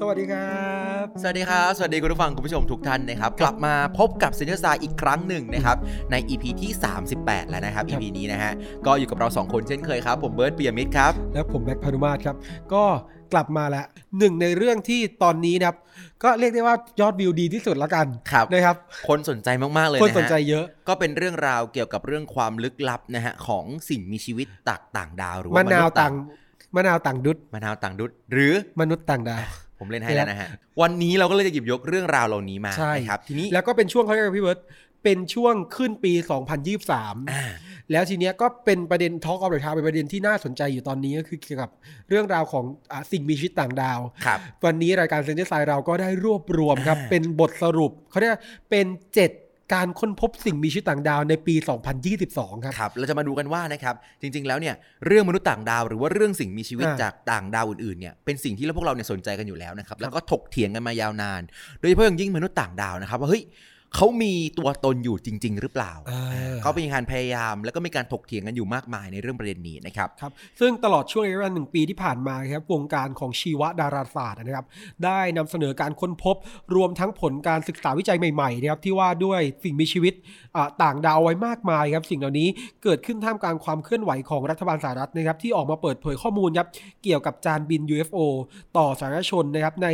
สวัสดีครับ สวัสดีครับ สวัสดีคุณผู้ฟังคุณผู้ชมทุกท่านนะครับ กลับมาพบกับเซนเตอร์ซาอีกครั้งหนึ่งนะครับ ใน EP ที่ 38 แล้วนะครับ EP นี้นะฮะ ก็อยู่กับเรา 2 คนเช่นเคยครับ ผมเบิร์ตปียมิตรครับ แล้วผมแบ็คพานุมาตรครับ ก็กลับมาแล้วหนึ่งในเรื่องที่ตอนนี้นะครับ ก็เรียกได้ว่ายอดวิวดีที่สุดละกันครับนะครับ คนสนใจมากๆเลยคนนะสนใจฮะเยอะ ก็เป็นเรื่องราวเกี่ยวกับเรื่องความลึกลับนะฮะของสิ่งมีชีวิตต่างต่างดาวหรือมะว่ามนาวษย์ต่างมะนาวต่างดุดมะนาวต่างดุษหรือมนุษย์ต่างดาว ผมเล่นให้แล้วนะฮะ วันนี้เราก็เลยจะหยิบยกเรื่องราวเหล่านี้มาใช่นะครับทีนี้แล้วก็เป็นช่วงเขาเรียกว่าพี่เบิร์ตเป็นช่วงขึ้นปี 2023อ่าแล้วทีเนี้ยก็เป็นประเด็นทอ l k อ f เด e ทาเป็นประเด็นที่น่าสนใจอยู่ตอนนี้ก็คือเกี่ยวกับเรื่องราวของอาสิ่งมีชีวิตต่างดาวครับวันนี้รายการเซนเตอร์ไซเราก็ได้รวบรวมครับอ่าเป็นบทสรุปเขาเรียกว่าเป็น 7 การค้นพบสิ่งมีชีวิตต่างดาวในปี 2022 ครับ ครับ เราจะมาดูกันว่านะครับ จริง ๆ แล้วเนี่ยเรื่องมนุษย์ต่างดาว หรือว่าเรื่องสิ่งมีชีวิตอ่าจากต่างดาวอื่นๆ เนี่ย เป็นสิ่งที่เราพวกเราเนี่ยสนใจกันอยู่แล้วนะครับ แล้วก็ถกเถียงกันมายาวนาน โดยเฉพาะอย่างยิ่งมนุษย์ต่างดาวนะครับว่าเฮ้ย เขามีตัวตนอยู่จริง ๆ หรือเปล่าอ่า เขาเป็นการพยายามแล้วก็มีการถกเถียงกันอยู่มากมายในเรื่องประเด็นนี้นะครับครับ ซึ่งตลอดช่วงระยะเวลาหนึ่งปีที่ผ่านมาครับวงการของชีวดาราศาสตร์นะครับ ได้นำเสนอการค้นพบรวมทั้งผลการศึกษาวิจัยใหม่ๆนะครับที่ว่าด้วยสิ่งมีชีวิตอ่าต่างดาวไว้มากมายครับ สิ่งเหล่านี้เกิดขึ้นท่ามกลางความเคลื่อนไหวของรัฐบาลสหรัฐนะครับที่ออกมาเปิดเผยข้อมูลครับเกี่ยวกับจานบิน UFO ต่อสาธารณชนนะครับใน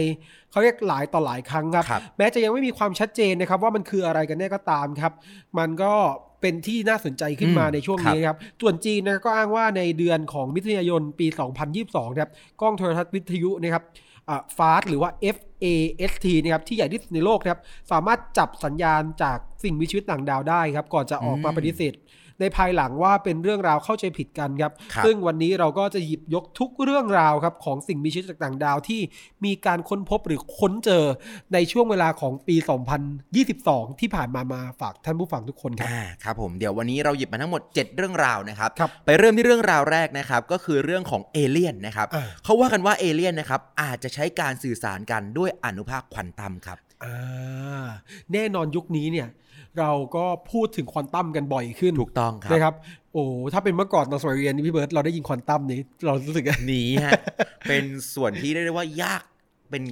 เขาเรียกหลายต่อหลายครั้งครับครับแม้จะยังไม่มีความชัดเจนนะครับ ว่ามันคืออะไรกันแน่ก็ตามครับ มันก็เป็นที่น่าสนใจขึ้นมาอืมในช่วงนี้นะครับ ส่วนจีนนะก็อ้างว่าในเดือนของมิถุนายนปี 2022นะครับกล้องโทรทัศน์วิทยุนะครับฟาสหรือว่า FAST นะครับที่ใหญ่ที่สุดในโลกนะครับสามารถจับสัญญาณจากสิ่งมีชีวิตต่างดาวได้ครับ ก่อนจะออกมาอืมปฏิเสธ ในภายหลังว่าเป็นเรื่องราวเข้าใจผิดกันครับครับ ซึ่งวันนี้เราก็จะหยิบยกทุกเรื่องราวครับของสิ่งมีชีวิตจากต่างดาวที่มีการค้นพบหรือค้นเจอในช่วงเวลาของปี 2022 ที่ผ่านมามาฝากท่านผู้ฟังทุกคนครับอ่าครับผมเดี๋ยววันนี้เราหยิบมาทั้งหมด 7 เรื่องราวนะครับครับไปเริ่มที่เรื่องราวแรกนะครับก็คือเรื่องของเอเลี่ยนนะครับอ่าเขาว่ากันว่าเอเลี่ยนนะครับอาจจะใช้การสื่อสารกันด้วยอนุภาคควอนตัมครับอ่าแน่นอนยุคนี้เนี่ย เราก็พูดถึงควอนตัมกันบ่อยขึ้นถูกต้องครับนะครับ โอ้ถ้าเป็นเมื่อก่อนตอนสมัยเรียนนี่พี่เบิร์ตเราได้ยินควอนตัมนี้ เรารู้สึกหนีฮะเป็นส่วนที่เรียกได้ว่ายากเป็น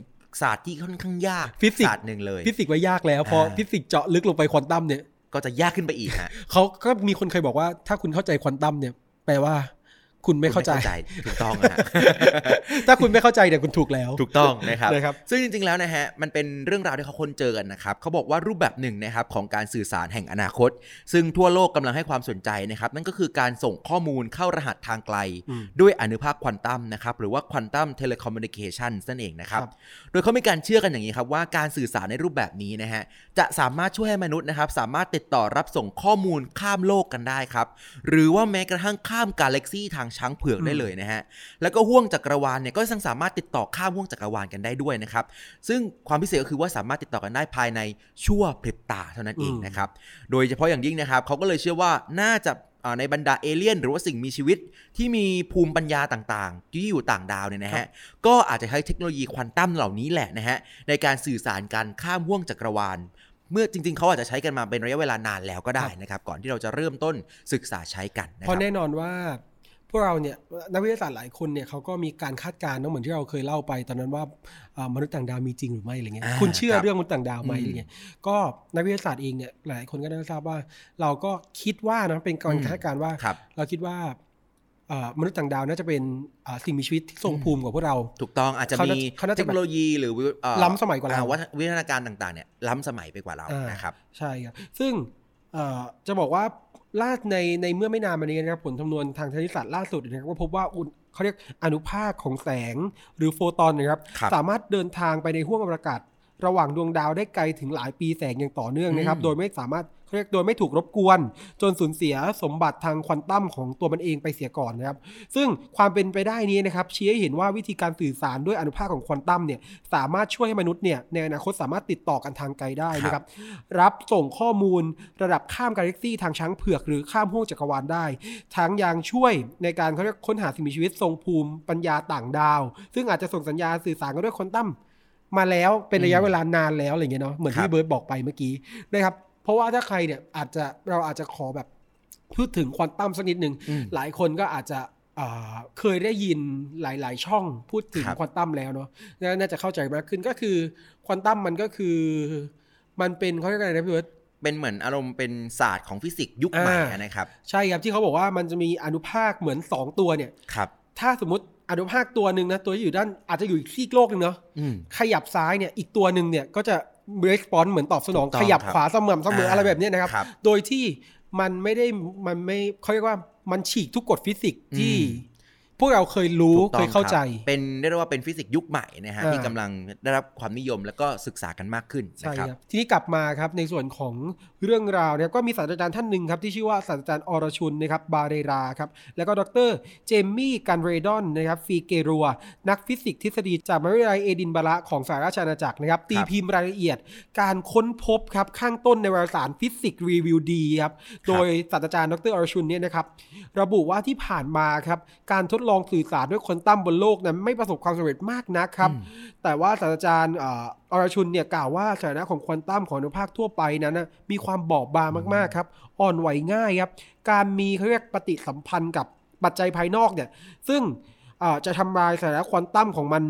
ศาสตร์ที่ค่อนข้างยากฟิสิกส์ศาสตร์หนึ่งเลย ฟิสิกส์ว่ายากแล้วพออ่าฟิสิกส์เจาะลึกลงไปควอนตัมเนี่ยก็จะยากขึ้นไปอีกฮะเขาก็มีคนเคยบอกว่าถ้าคุณเข้าใจควอนตัมเนี่ย แปลว่า คุณไม่เข้าใจคุณถูกต้องฮะถ้าคุณไม่เข้าใจเนี่ยคุณถูกแล้ว ถูกต้องนะครับนะครับ ซึ่งจริงๆแล้วนะฮะมันเป็นเรื่องราวที่เขาค้นเจอกันนะครับเขาบอกว่ารูปแบบหนึ่งนะครับของการสื่อสารแห่งอนาคต ซึ่งทั่วโลกกำลังให้ความสนใจนะครับ นั่นก็คือการส่งข้อมูลเข้ารหัสทางไกลอืมด้วยอนุภาคควอนตัมนะครับหรือว่า quantum telecommunication นั่นเองนะครับครับ โดยเขามีการเชื่อกันอย่างนี้ครับว่าการสื่อสารในรูปแบบนี้นะฮะจะสามารถช่วยให้มนุษย์นะครับสามารถติดต่อรับส่งข้อมูลข้ามโลกกันได้ครับหรือว่าแม้กระทั่งข้ามกาแล็กซี่ทางช้างเผือกได้เลยนะฮะ แล้วก็ห่วงจักรวาลเนี่ยก็ยังสามารถติดต่อข้ามห่วงจักรวาลกันได้ด้วยนะครับ ซึ่งความพิเศษก็คือว่าสามารถติดต่อกันได้ภายในชั่วพริบตาเท่านั้นเองอืมนะครับ โดยเฉพาะอย่างยิ่งนะครับเขาก็เลยเชื่อว่าน่าจะอ่าในบรรดาเอเลี่ยนหรือว่าสิ่งมีชีวิตที่มีภูมิปัญญาต่างๆ ที่อยู่ต่างดาวเนี่ยนะฮะ ก็อาจจะใช้เทคโนโลยีควอนตัมเหล่านี้แหละนะฮะในการสื่อสารการข้ามห่วงจักรวาลเมื่อจริงๆ เขาอาจจะใช้กันมาเป็นระยะเวลานานแล้วก็ได้นะครับ ก่อนที่เราจะเริ่มต้นศึกษาใช้กันนะเพครัราะบแน่นอนว่า พวกเราเนี่ยนักวิทยาศาสตร์หลายคนเนี่ยเขาก็มีการคาดการณ์เนอะเหมือนที่เราเคยเล่าไป ตอนนั้นว่าอ่ามนุษย์ต่างดาวมีจริงหรือไม่อะไรเงี้ยอ่าคุณเชื่อครับเรื่องมนุษย์ต่างดาวไหมอืมอะไรเงี้ยก็นักวิทยาศาสตร์เองเนี่ยหลายคนก็ได้ทราบว่า เราก็คิดว่านะเป็นการคาดการณ์ว่าครับเราคิดว่าอ่ามนุษย์ต่างดาวน่าจะเป็นอ่าสิ่งมีชีวิตที่ทรงภูมิกว่าพวกเรา ถูกต้องอาจจะเขาน่ามีเขาน่าจะเทคโนโลยีหรือเอ่อล้ำสมัยกว่าเราอ่วัฒวิทยาการต่างๆเนี่ยล้ำสมัยไปกว่าเราอ่านนะครับใช่ครับซึ่งเอ่อจะบอกว่า ล่าในในเมื่อไม่นานมานี้นะครับผลคำนวณทางคณิตศาสตร์ล่าสุดนะครับก็พบว่าอุณเขาเรียกอนุภาคของแสงหรือโฟตอนนะครับครับสามารถเดินทางไปในห้วงอวกาศ ระหว่างดวงดาวได้ไกลถึงหลายปีแสงอย่างต่อเนื่องนะครับอืมโดยไม่สามารถเขาเรียกโดยไม่ถูกรบกวน จนสูญเสียสมบัติทางควอนตัมของตัวมันเองไปเสียก่อนนะครับ ซึ่งความเป็นไปได้นี้นะครับชี้ให้เห็นว่าวิธีการสื่อสารด้วยอนุภาคของควอนตัมเนี่ยสามารถช่วยให้มนุษย์เนี่ยในอนาคตสามารถติดต่อกันทางไกลได้นะครับ รับส่งข้อมูลระดับข้ามกาแล็กซี่ทางช้างเผือก หรือข้ามห้วงจักรวาลได้ ทั้งยังช่วยในการเขาเรียกค้นหาสิ่งมีชีวิตทรงภูมิปัญญาต่างดาว ซึ่งอาจจะส่งสัญญาณสื่อสารกันด้วยควอนตัม มาแล้วเป็นระยะเวลานานแล้วอะไรเงี้ยเนาะเหมือนครัที่บเบิร์ตบอกไปเมื่อกี้นะครับเพราะว่าถ้าใครเนี่ยอาจจะเราอาจจะขอแบบพูดถึงควอนตัมสักนิดนึงอืมหลายคนก็อาจจะอ่าเคยได้ยินหลาย ๆ ช่องพูดถึงครับควอนตัมแล้วเนาะน่าน่าจะเข้าใจมากขึ้นก็คือควอนตัมมันก็คือ มันเป็นเขาเรียกอะไรนะพี่เบิร์ตเป็นเหมือนอารมณ์เป็นศาสตร์ของฟิสิกส์ยุคใหม่อ่านะครับ ใช่ครับที่เขาบอกว่ามันจะมีอนุภาคเหมือน 2 ตัวเนี่ยครับถ้าสมมติ อนุภาคตัวหนึ่งนะตัวที่อยู่ด้านอาจจะอยู่อีกซีกโลกหนึ่งเนาะอืมขยับซ้ายเนี่ยอีกตัวหนึ่งเนี่ยก็จะรีสปอนเหมือนตอบสนองถูกต้องขยับครับขวาเสมอเสมออะไรแบบเนี้ยนะครับครับ โดยที่มันไม่ได้มันไม่เขาเรียกว่ามันฉีกทุกกฎฟิสิกส์ที่อืมพ วกเราเคยรู้ถูกต้เคองยเข้าใจครับเป็นเรียกได้ว่าเป็นฟิสิกส์ยุคใหม่นะฮะอ่าที่กำลังได้รับความนิยมแล้วก็ศึกษากันมากขึ้นใช่นะครับครับทีนี้กลับมาครับในส่วนของเรื่องราวเนี่ยก็มีศาสตราจารย์ท่านหนึ่งครับที่ชื่อว่าศาสตราจารย์อรชุนนะครับบาเรราครับแล้วก็ดรเจมมี่กันเรดอนนะครับฟีเกรัว นักฟิสิกส์ทฤษฎีจากมหาวิทยาลัยเอดินบะระของสหราชอาณาจักรนะครับตีพิมพ์รายละเอียด การค้นพบครับข้างต้นในวารสาร Physics Review D ครับโดยศาสตราจารย์ดรอรชุนเนี่ยนะครับระบุว่าที่ผ่านมาครับการทดลองสื่อสารด้วยควอนตัมบนโลกนั้นไม่ประสบความสำเร็จมากนักครับ แต่ว่าศาสตราจารย์เอ่ออรชุนเนี่ยกล่าวว่าสถานะของควอนตัมของอนุภาคทั่วไปนั้นนะมีความบอบบางมากๆครับ อ่อนไหวง่ายครับ การมีเขาเรียกปฏิสัมพันธ์กับปัจจัยภายนอกเนี่ย ซึ่งเอ่อจะทำลายสถานะควอนตัมของมัน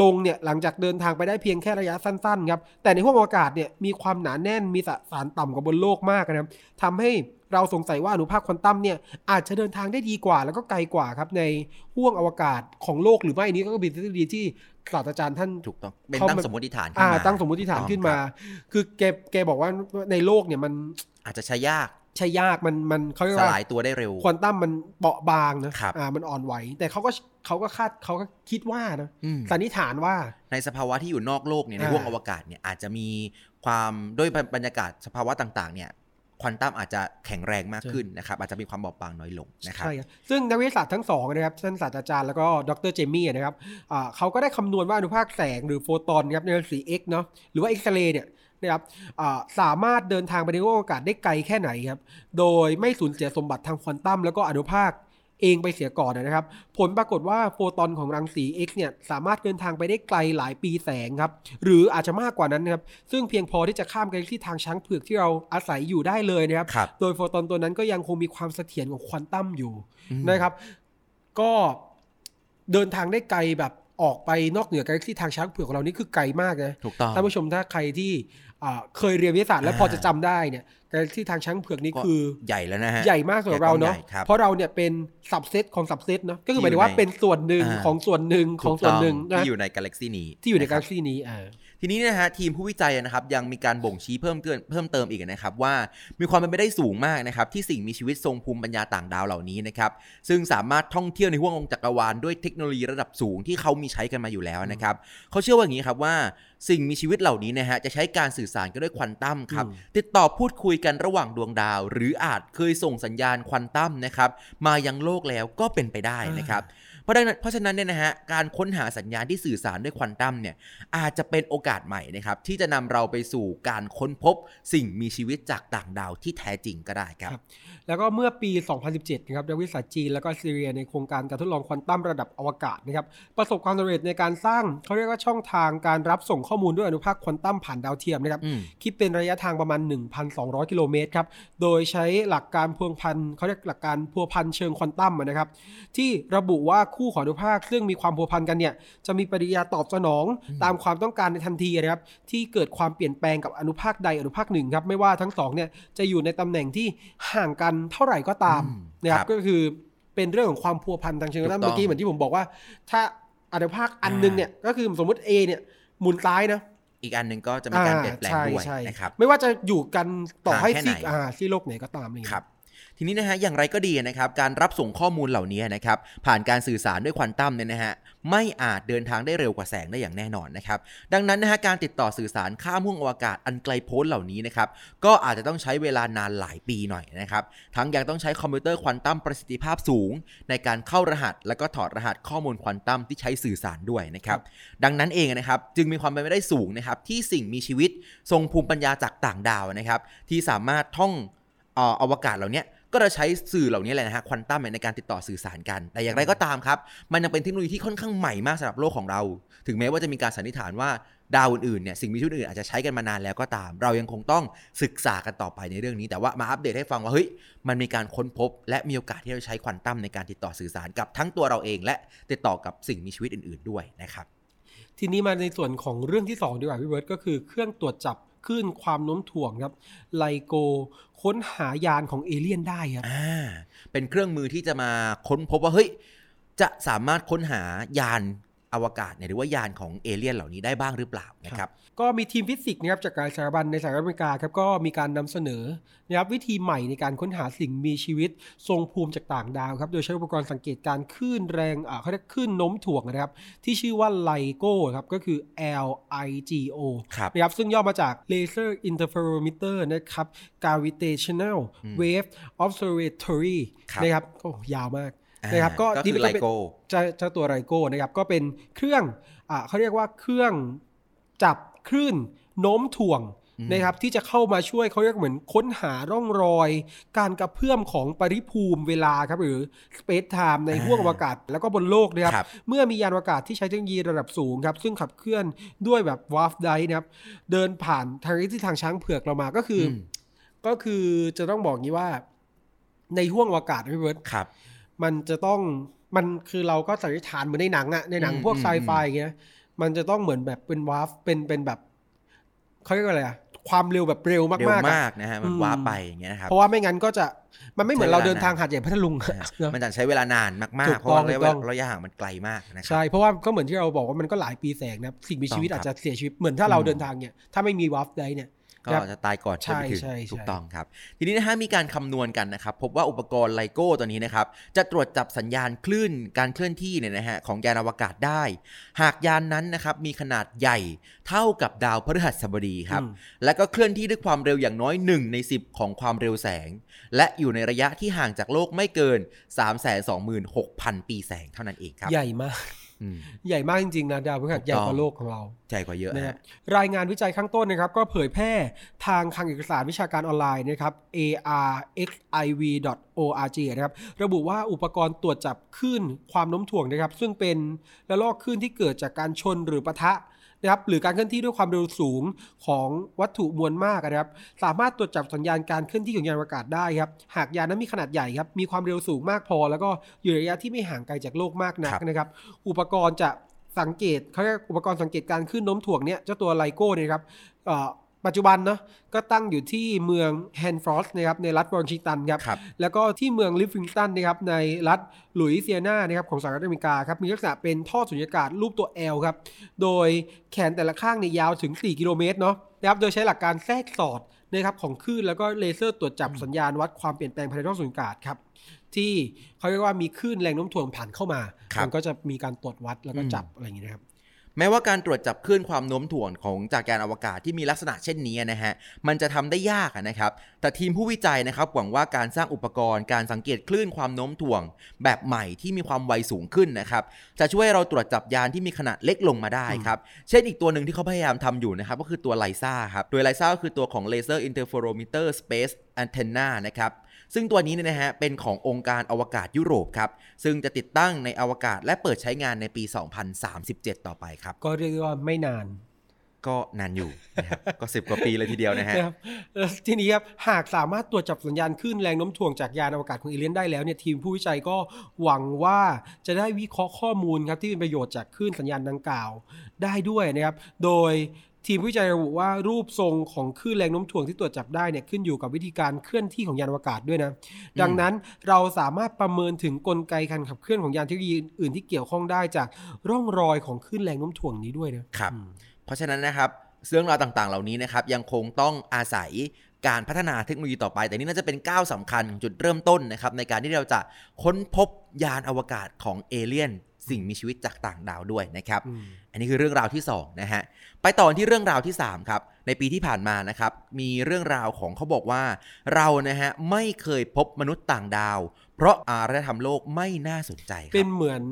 ลงเนี่ยหลังจากเดินทางไปได้เพียงแค่ระยะสั้นๆครับแต่ในห้วงอวกาศเนี่ยมีความหนาแน่นมีสสารต่ำกว่าบนโลกมากนะครับทำให้ เราสงสัยว่าอนุภาคควอนตัมเนี่ยอาจจะเดินทางได้ดีกว่า แล้วก็ไกลกว่าครับในห้วงอวกาศของโลกหรือไม่อันนี้ก็เป็นทฤษฎีที่ศาสตราจารย์ท่านถูกต้องเป็นเขาตั้งมันสมมติฐานขึ้นอ่ามาตั้งสมมติฐานขึ้นมาครับคือแกแกบอกว่าในโลกเนี่ยมันอาจจะใช้ยากใช่ยากมันมันเขาเรียกสว่าลายตัวได้เร็วควอนตัมมันเปราะบางนะครับอ่ามันอ่อนไหว แต่เขาก็เขาก็คาดเขาก็คิดว่านะอืมสันนิษฐานว่าในสภาวะที่อยู่นอกโลกเนี่ยในอ่าห้วงอวกาศเนี่ยอาจจะมีความด้วยบรรยากาศสภาวะต่าง ๆ เนี่ย ควอนตัมอาจจะแข็งแรงมากขึ้นนะครับอาจจะมีความบอบบางน้อยลงนะครับใช่ครับซึ่งนักวิทยาศาสตร์ทั้งสองนะครับท่านศาสตราจารย์แล้วก็ดรเจมี่นะครับอ่าเขาก็ได้คำนวณว่าอนุภาคแสงหรือโฟตอนครับในรังสี X เนาะหรือว่าเอ็กซเรย์เนี่ยนะครับอ่าสามารถเดินทางไปในห้วงอวกาศได้ไกลแค่ไหนครับโดยไม่สูญเสียสมบัติทางควอนตัมแล้วก็อนุภาค เองไปเสียก่อนนะครับ ผลปรากฏว่าโฟตอนของรังสี X เนี่ยสามารถเดินทางไปได้ไกลหลายปีแสงครับ หรืออาจจะมากกว่านั้นนะครับ ซึ่งเพียงพอที่จะข้ามกาแล็กซี่ทางช้างเผือกที่เราอาศัยอยู่ได้เลยนะครับครับโดยโฟตอนตัวนั้นก็ยังคงมีความเสถียรของควอนตัมอยู่อืมนะครับ ก็เดินทางได้ไกลแบบ ออกไปนอกเหนือกาแล็กซี่ทางช้างเผือกของเรานี่คือไกลมากนะถูกต้องท่านผู้ชมถ้าใครที่อ่าเคยเรียนวิทยาศาสตร์และอ่าพอจะจำได้เนี่ยกาแล็กซี่ทางช้างเผือกนี่ก็คือใหญ่แล้วนะฮะใหญ่มากสำหรับเราเนาะใหญ่ครับเพราะเราเนี่ยเป็นสับเซตของสับเซตเนาะก็คือหที่มายถึงว่าอยู่ในเป็นส่วนหนึ่งอ่าของส่วนหนึ่งของส่วนหนึ่งถูกต้นะที่อยู่ในกาแล็กซี่นี้ที่อยู่ในะคการับแล็กซี่นี้อ่า ทีนี้นะฮะทีมผู้วิจัยนะครับยังมีการบ่งชี้เพิ่มเติมเพิ่มเติมอีกนะครับว่ามีความเป็นไปได้สูงมากนะครับที่สิ่งมีชีวิตทรงภูมิปัญญาต่างดาวเหล่านี้นะครับซึ่งสามารถท่องเที่ยวในห้วงจักรวาลด้วยเทคโนโลยีระดับสูงที่เขามีใช้กันมาอยู่แล้วนะครับเขาเชื่อว่าอย่างนี้ครับว่าสิ่งมีชีวิตเหล่านี้นะฮะจะใช้การสื่อสารกันด้วยควอนตัมครับอืมติดต่อพูดคุยกันระหว่างดวงดาว หรืออาจเคยส่งสัญญาณควอนตัมนะครับมายังโลกแล้วก็เป็นไปได้นะครับ เพราะดังนั้นเพราะฉะนั้นเนี่ยนะฮะการค้นหาสัญญาณที่สื่อสารด้วยควอนตัมเนี่ยอาจจะเป็นโอกาสใหม่นะครับที่จะนำเราไปสู่การค้นพบสิ่งมีชีวิตจากต่างดาวที่แท้จริงก็ได้ครับครับแล้วก็เมื่อปี 2017นะครับนักวิทยาศาสตร์จีนแล้วก็ซีเรียในโครงการการทดลองควอนตัมระดับอวกาศนะครับประสบความสำเร็จในการสร้างเขาเรียกว่าช่องทางการรับส่งข้อมูลด้วยอนุภาคควอนตัมผ่านดาวเทียมนะครับอืมคิดเป็นระยะทางประมาณ 1,200 กิโลเมตรครับโดยใช้หลักการพวงพันเขาเรียกหลักการพัวพันเชิงควอนตัมอะนะครับที่ระบุว่าคู่ของอนุภาคซึ่งมีความพัวพันกันเนี่ยจะมีปฏิกิริยาตอบสนอง ตามความต้องการในทันทีนะครับที่เกิดความเปลี่ยนแปลงกับอนุภาคใดอนุภาคหนึ่งครับไม่ว่าทั้งสองเนี่ยจะอยู่ในตำแหน่งที่ห่างกันเท่าไหร่ก็ตามอืมนะครับครับก็คือเป็นเรื่องของความพัวพันทางเชิงควอนตัมถูกต้องเมื่อกี้เหมือนที่ผมบอกว่า ถ้าอนุภาคอันหนึงเนี่ยก็คือสมมติ A เนี่ยหมุนซ้ายนะอีกอันหนึ่งก็จะมีการเปลี่ยนแปลงอ่าด้วยใช่นะครับไม่ว่าจะอยู่กันต่อให้ห่างแค่ซีกไหนอ่าซีโลกไหนก็ตามอะไรอย่างคเงี้ยรับ ทีนี้นะฮะอย่างไรก็ดีนะครับการรับส่งข้อมูลเหล่านี้นะครับผ่านการสื่อสารด้วยควอนตัมเนี่ยนะฮะไม่อาจเดินทางได้เร็วกว่าแสงได้อย่างแน่นอนนะครับดังนั้นนะฮะการติดต่อสื่อสารข้ามห้วงอวกาศอันไกลโพ้นเหล่านี้นะครับก็อาจจะต้องใช้เวลานานหลายปีหน่อยนะครับทั้งยังต้องใช้คอมพิวเตอร์ควอนตัมประสิทธิภาพสูง ในการเข้ารหัส และก็ถอดรหัสข้อมูลควอนตัมที่ใช้สื่อสารด้วยนะครับดังนั้นเองนะครับจึงมีความเป็นไปได้สูงนะครับที่สิ่งมีชีวิตทรงภูมิปัญญาจากต่างดาวนะครับที่สามารถท่องอออวกาศเหล่านี้ ก็จะใช้สื่อเหล่านี้แหละนะฮะควอนตัมในการติดต่อสื่อสารกัน แต่อย่างไรก็ตามครับ มันยังเป็นเทคโนโลยีที่ค่อนข้างใหม่มากสำหรับโลกของเรา ถึงแม้ว่าจะมีการสันนิษฐานว่าดาวอื่นๆเนี่ยสิ่งมีชีวิตอื่นอาจจะใช้กันมานานแล้วก็ตาม เรายังคงต้องศึกษากันต่อไปในเรื่องนี้ แต่ว่ามาอัปเดตให้ฟังว่าเฮ้ยมันมีการค้นพบ และมีโอกาสที่เราใช้ควอนตัมในการติดต่อสื่อสารกับทั้งตัวเราเอง และติดต่อกับสิ่งมีชีวิตอื่น ๆด้วยนะครับทีนี้มาในส่วนของเรื่องที่ 2 ดีกว่าพี่เบิร์ตก็คือเครื่องตรวจจับ คลื่นความโน้มถ่วงครับไลโกค้นหายานของเอเลี่ยนได้ครับอ่าเป็นเครื่องมือที่จะมาค้นพบว่าเฮ้ยจะสามารถค้นหายาน อวกาศเนี่ยหรือว่ายานของเอเลี่ยนเหล่านี้ได้บ้างหรือเปล่านะครับก็มีทีมฟิสิกส์นะครับจากการสถาบันในสหรัฐอเมริกาครับก็มีการนำเสนอนะครับวิธีใหม่ในการค้นหาสิ่งมีชีวิต ทรงภูมิจากต่างดาวครับโดยใช้อุปกรณ์สังเกตการคลื่นแรงอ่าเขาเรียกคลื่นโน้มถ่วงนะครับที่ชื่อว่าไลโก้ครับก็คือ LIGO ครับนะครับซึ่งย่อมาจาก Laser Interferometer นะครับ Gravitational อืม Wave Observatory ครับนะครับโอ้ยาวมากอ่า นะครับก็ก็นี่คือก็ไลเป็นโก้เจ้าเจ้าตัวไรโก้นะครับก็เป็นเครื่องอ่าเขาเรียกว่าเครื่องจับคลื่นโน้มถ่วงอืมนะครับที่จะเข้ามาช่วยเขาเรียกเหมือนค้นหาร่องรอย การกระเพื่อมของปริภูมิเวลาครับหรือ space time ในห้วงอวกาศแล้วก็บนโลกนะครับครับเมื่อมียานอวกาศที่ใช้เทคโนโลยีระดับสูงครับซึ่งขับเคลื่อนด้วยแบบ warp drive นะครับเดินผ่านทางที่ทางช้างเผือกเรามาก็คืออมก็คือจะต้องบอกงี้ว่า ในห้วงอวกาศนะพี่เบิร์ตครับ มันจะต้องมันคือเราก็สันนิษฐานเหมือนในหนังอะในหนังอืมพวกอืมไซไฟอย่างเงี้ยมันจะต้องเหมือนแบบเป็น warp เป็นเป็นแบบเขาเรียกว่าอะไรอะความเร็วแบบเร็วเร็วมากๆอะมากนะฮะมันอืมว้าร์ปไปอย่างเงี้ยนะครับเพราะว่าไม่งั้นก็จะมันไม่เหมือนใช้เราเวลาเดินทางนานหาดใหญ่พัทลุงนะฮะเนอะมันจะใช้เวลานานมาถูกๆกเพราะว่าต้องระยะถูกต้องระยะห่างมันไกลมากนะครับใช่เพราะว่าก็เหมือนที่เราบอกว่ามันก็หลายปีแสงนะครับสิ่งมีชีวิตต้องอาครับจจะเสียชีวิตเหมือนถ้าเราอืมเดินทางเนี่ยถ้าไม่มีวาร์ฟไดเนี่ย ก็ครับจะตายก่อนที่จะไปถึงใช่ใช่ถูกใช่ต้องครับ ทีนี้นะฮะมีการคำนวณกันนะครับ พบว่าอุปกรณ์ไลโก้ตัวนี้นะครับ จะตรวจจับสัญญาณคลื่นการเคลื่อนที่เนี่ยนะฮะของยานอวกาศได้ หากยานนั้นนะครับมีขนาดใหญ่เท่ากับดาวพฤหัสบดีครับอืมและก็เคลื่อนที่ด้วยความเร็วอย่างน้อย 1 ใน 10 ของความเร็วแสง และอยู่ในระยะที่ห่างจากโลกไม่เกิน 326,000 ปีแสงเท่านั้นเองครับ ใหญ่มากอืม ใหญ่มากจริงๆนะดาวพฤหัสถูกต้องใหญ่กว่าโลกของเรา ใหญ่กว่าเยอะนะครับฮะรายงานวิจัยข้างต้นนะครับ ก็เผยแพร่ทางคลังเอกสารวิชาการออนไลน์นะครับ arxiv.org นะครับ ระบุว่าอุปกรณ์ตรวจจับคลื่นความโน้มถ่วงนะครับ ซึ่งเป็นระลอกคลื่นที่เกิดจากการชนหรือปะทะ นะครับหรือการเคลื่อนที่ด้วยความเร็วสูงของวัตถุมวลมากนะครับสามารถตรวจจับสัญญาณการเคลื่อนที่ของยานอวกาศได้ครับหากยานนั้นมีขนาดใหญ่ครับมีความเร็วสูงมากพอ แล้วก็อยู่ในระยะที่ไม่ห่างไกลจากโลกมากนักครับนะครับอุปกรณ์จะสังเกตเขาเรียกอุปกรณ์สังเกตการณ์คลื่นโน้มถ่วงเนี่ยเจ้าตัว LIGO เนี่ยครับเอ่อ ปัจจุบันเนาะก็ตั้งอยู่ที่เมืองแฮนฟอร์ดนะครับในรัฐวอชิงตันครับครับแล้วก็ที่เมืองลิฟวิงสตันนะครับในรัฐหลุยเซียนานะครับของสหรัฐอเมริกาครับมีลักษณะเป็นท่อสุญญากาศรูปตัว L ครับโดยแขนแต่ละข้างเนี่ยยาวถึง 4 กิโลเมตรเนาะนะครับโดยใช้หลักการแทรกสอดนะครับของคลื่นแล้วก็เลเซอร์ตรวจจับสัญญาณวัดความเปลี่ยนแปลงภายในท่อสุญญากาศครับที่เขาเรียกว่ามีคลื่นแรงโน้มถ่วงผ่านเข้ามาครับมันก็จะมีการตรวจวัดแล้วก็อืมจับอะไรอย่างเงี้ยนะครับ แม้ว่าการตรวจจับคลื่นความโน้มถ่วงของจากยานอวกาศที่มีลักษณะเช่นนี้นะฮะมันจะทำได้ยากนะครับ แต่ทีมผู้วิจัยนะครับหวังว่าการสร้างอุปกรณ์การสังเกตคลื่นความโน้มถ่วง แบบใหม่ที่มีความไวสูงขึ้นนะครับจะช่วยเราตรวจจับยานที่มีขนาดเล็กลงมาได้ครับเช่นอีกตัวหนึ่งที่เขาพยายามทำอยู่นะครับก็คือตัวไลซ่าครับโดยไลซ่าก็คือตัวของ Laser Interferometer Space Antenna นะครับ ซึ่งตัวนี้เนี่ยนะฮะเป็นขององค์การอวกาศยุโรปครับ ซึ่งจะติดตั้งในอวกาศและเปิดใช้งานในปี 2037 ต่อไปครับ ก็เรียกได้ว่าไม่นาน ก็นานอยู่นะครับ ก็สิบกว่าปีเลยทีเดียวนะฮะนะครับเอ่อทีนี้ครับ หากสามารถตรวจจับสัญญาณคลื่นแรงโน้มถ่วงจากยานอวกาศของเอเลียนได้แล้วเนี่ยทีมผู้วิจัยก็หวังว่าจะได้วิเคราะห์ข้อมูลครับที่เป็นประโยชน์จากคลื่นสัญญาณดังกล่าวได้ด้วยนะครับ โดย ทีมผู้วิจัยระบุว่ารูปทรงของคลื่นแรงโน้มถ่วงที่ตรวจจับได้เนี่ยขึ้นอยู่กับวิธีการเคลื่อนที่ของยานอวกาศด้วยนะ ดังนั้นเราสามารถประเมินถึงกลไกการขับเคลื่อนของยานเทคโนโลยีอื่นๆที่เกี่ยวข้องได้จากร่องรอยของคลื่นแรงโน้มถ่วงนี้ด้วยนะครับอืมเพราะฉะนั้นนะครับเรื่องราวต่างๆ เหล่านี้นะครับยังคงต้องอาศัยการพัฒนาเทคโนโลยีต่อไป แต่นี่น่าจะเป็นก้าวสำคัญของจุดเริ่มต้นนะครับในการที่เราจะค้นพบยานอวกาศของเอเลี่ยน สิ่งมีชีวิตจากต่างดาวด้วยนะครับอืมอันนี้คือเรื่องราวที่2นะฮะ ไปต่อที่เรื่องราวที่3ครับ ในปีที่ผ่านมานะครับ มีเรื่องราวของเขาบอกว่า เรานะฮะไม่เคยพบมนุษย์ต่างดาว เพราะอารยธรรมโลกไม่น่าสนใจคเป็รันบเหมือน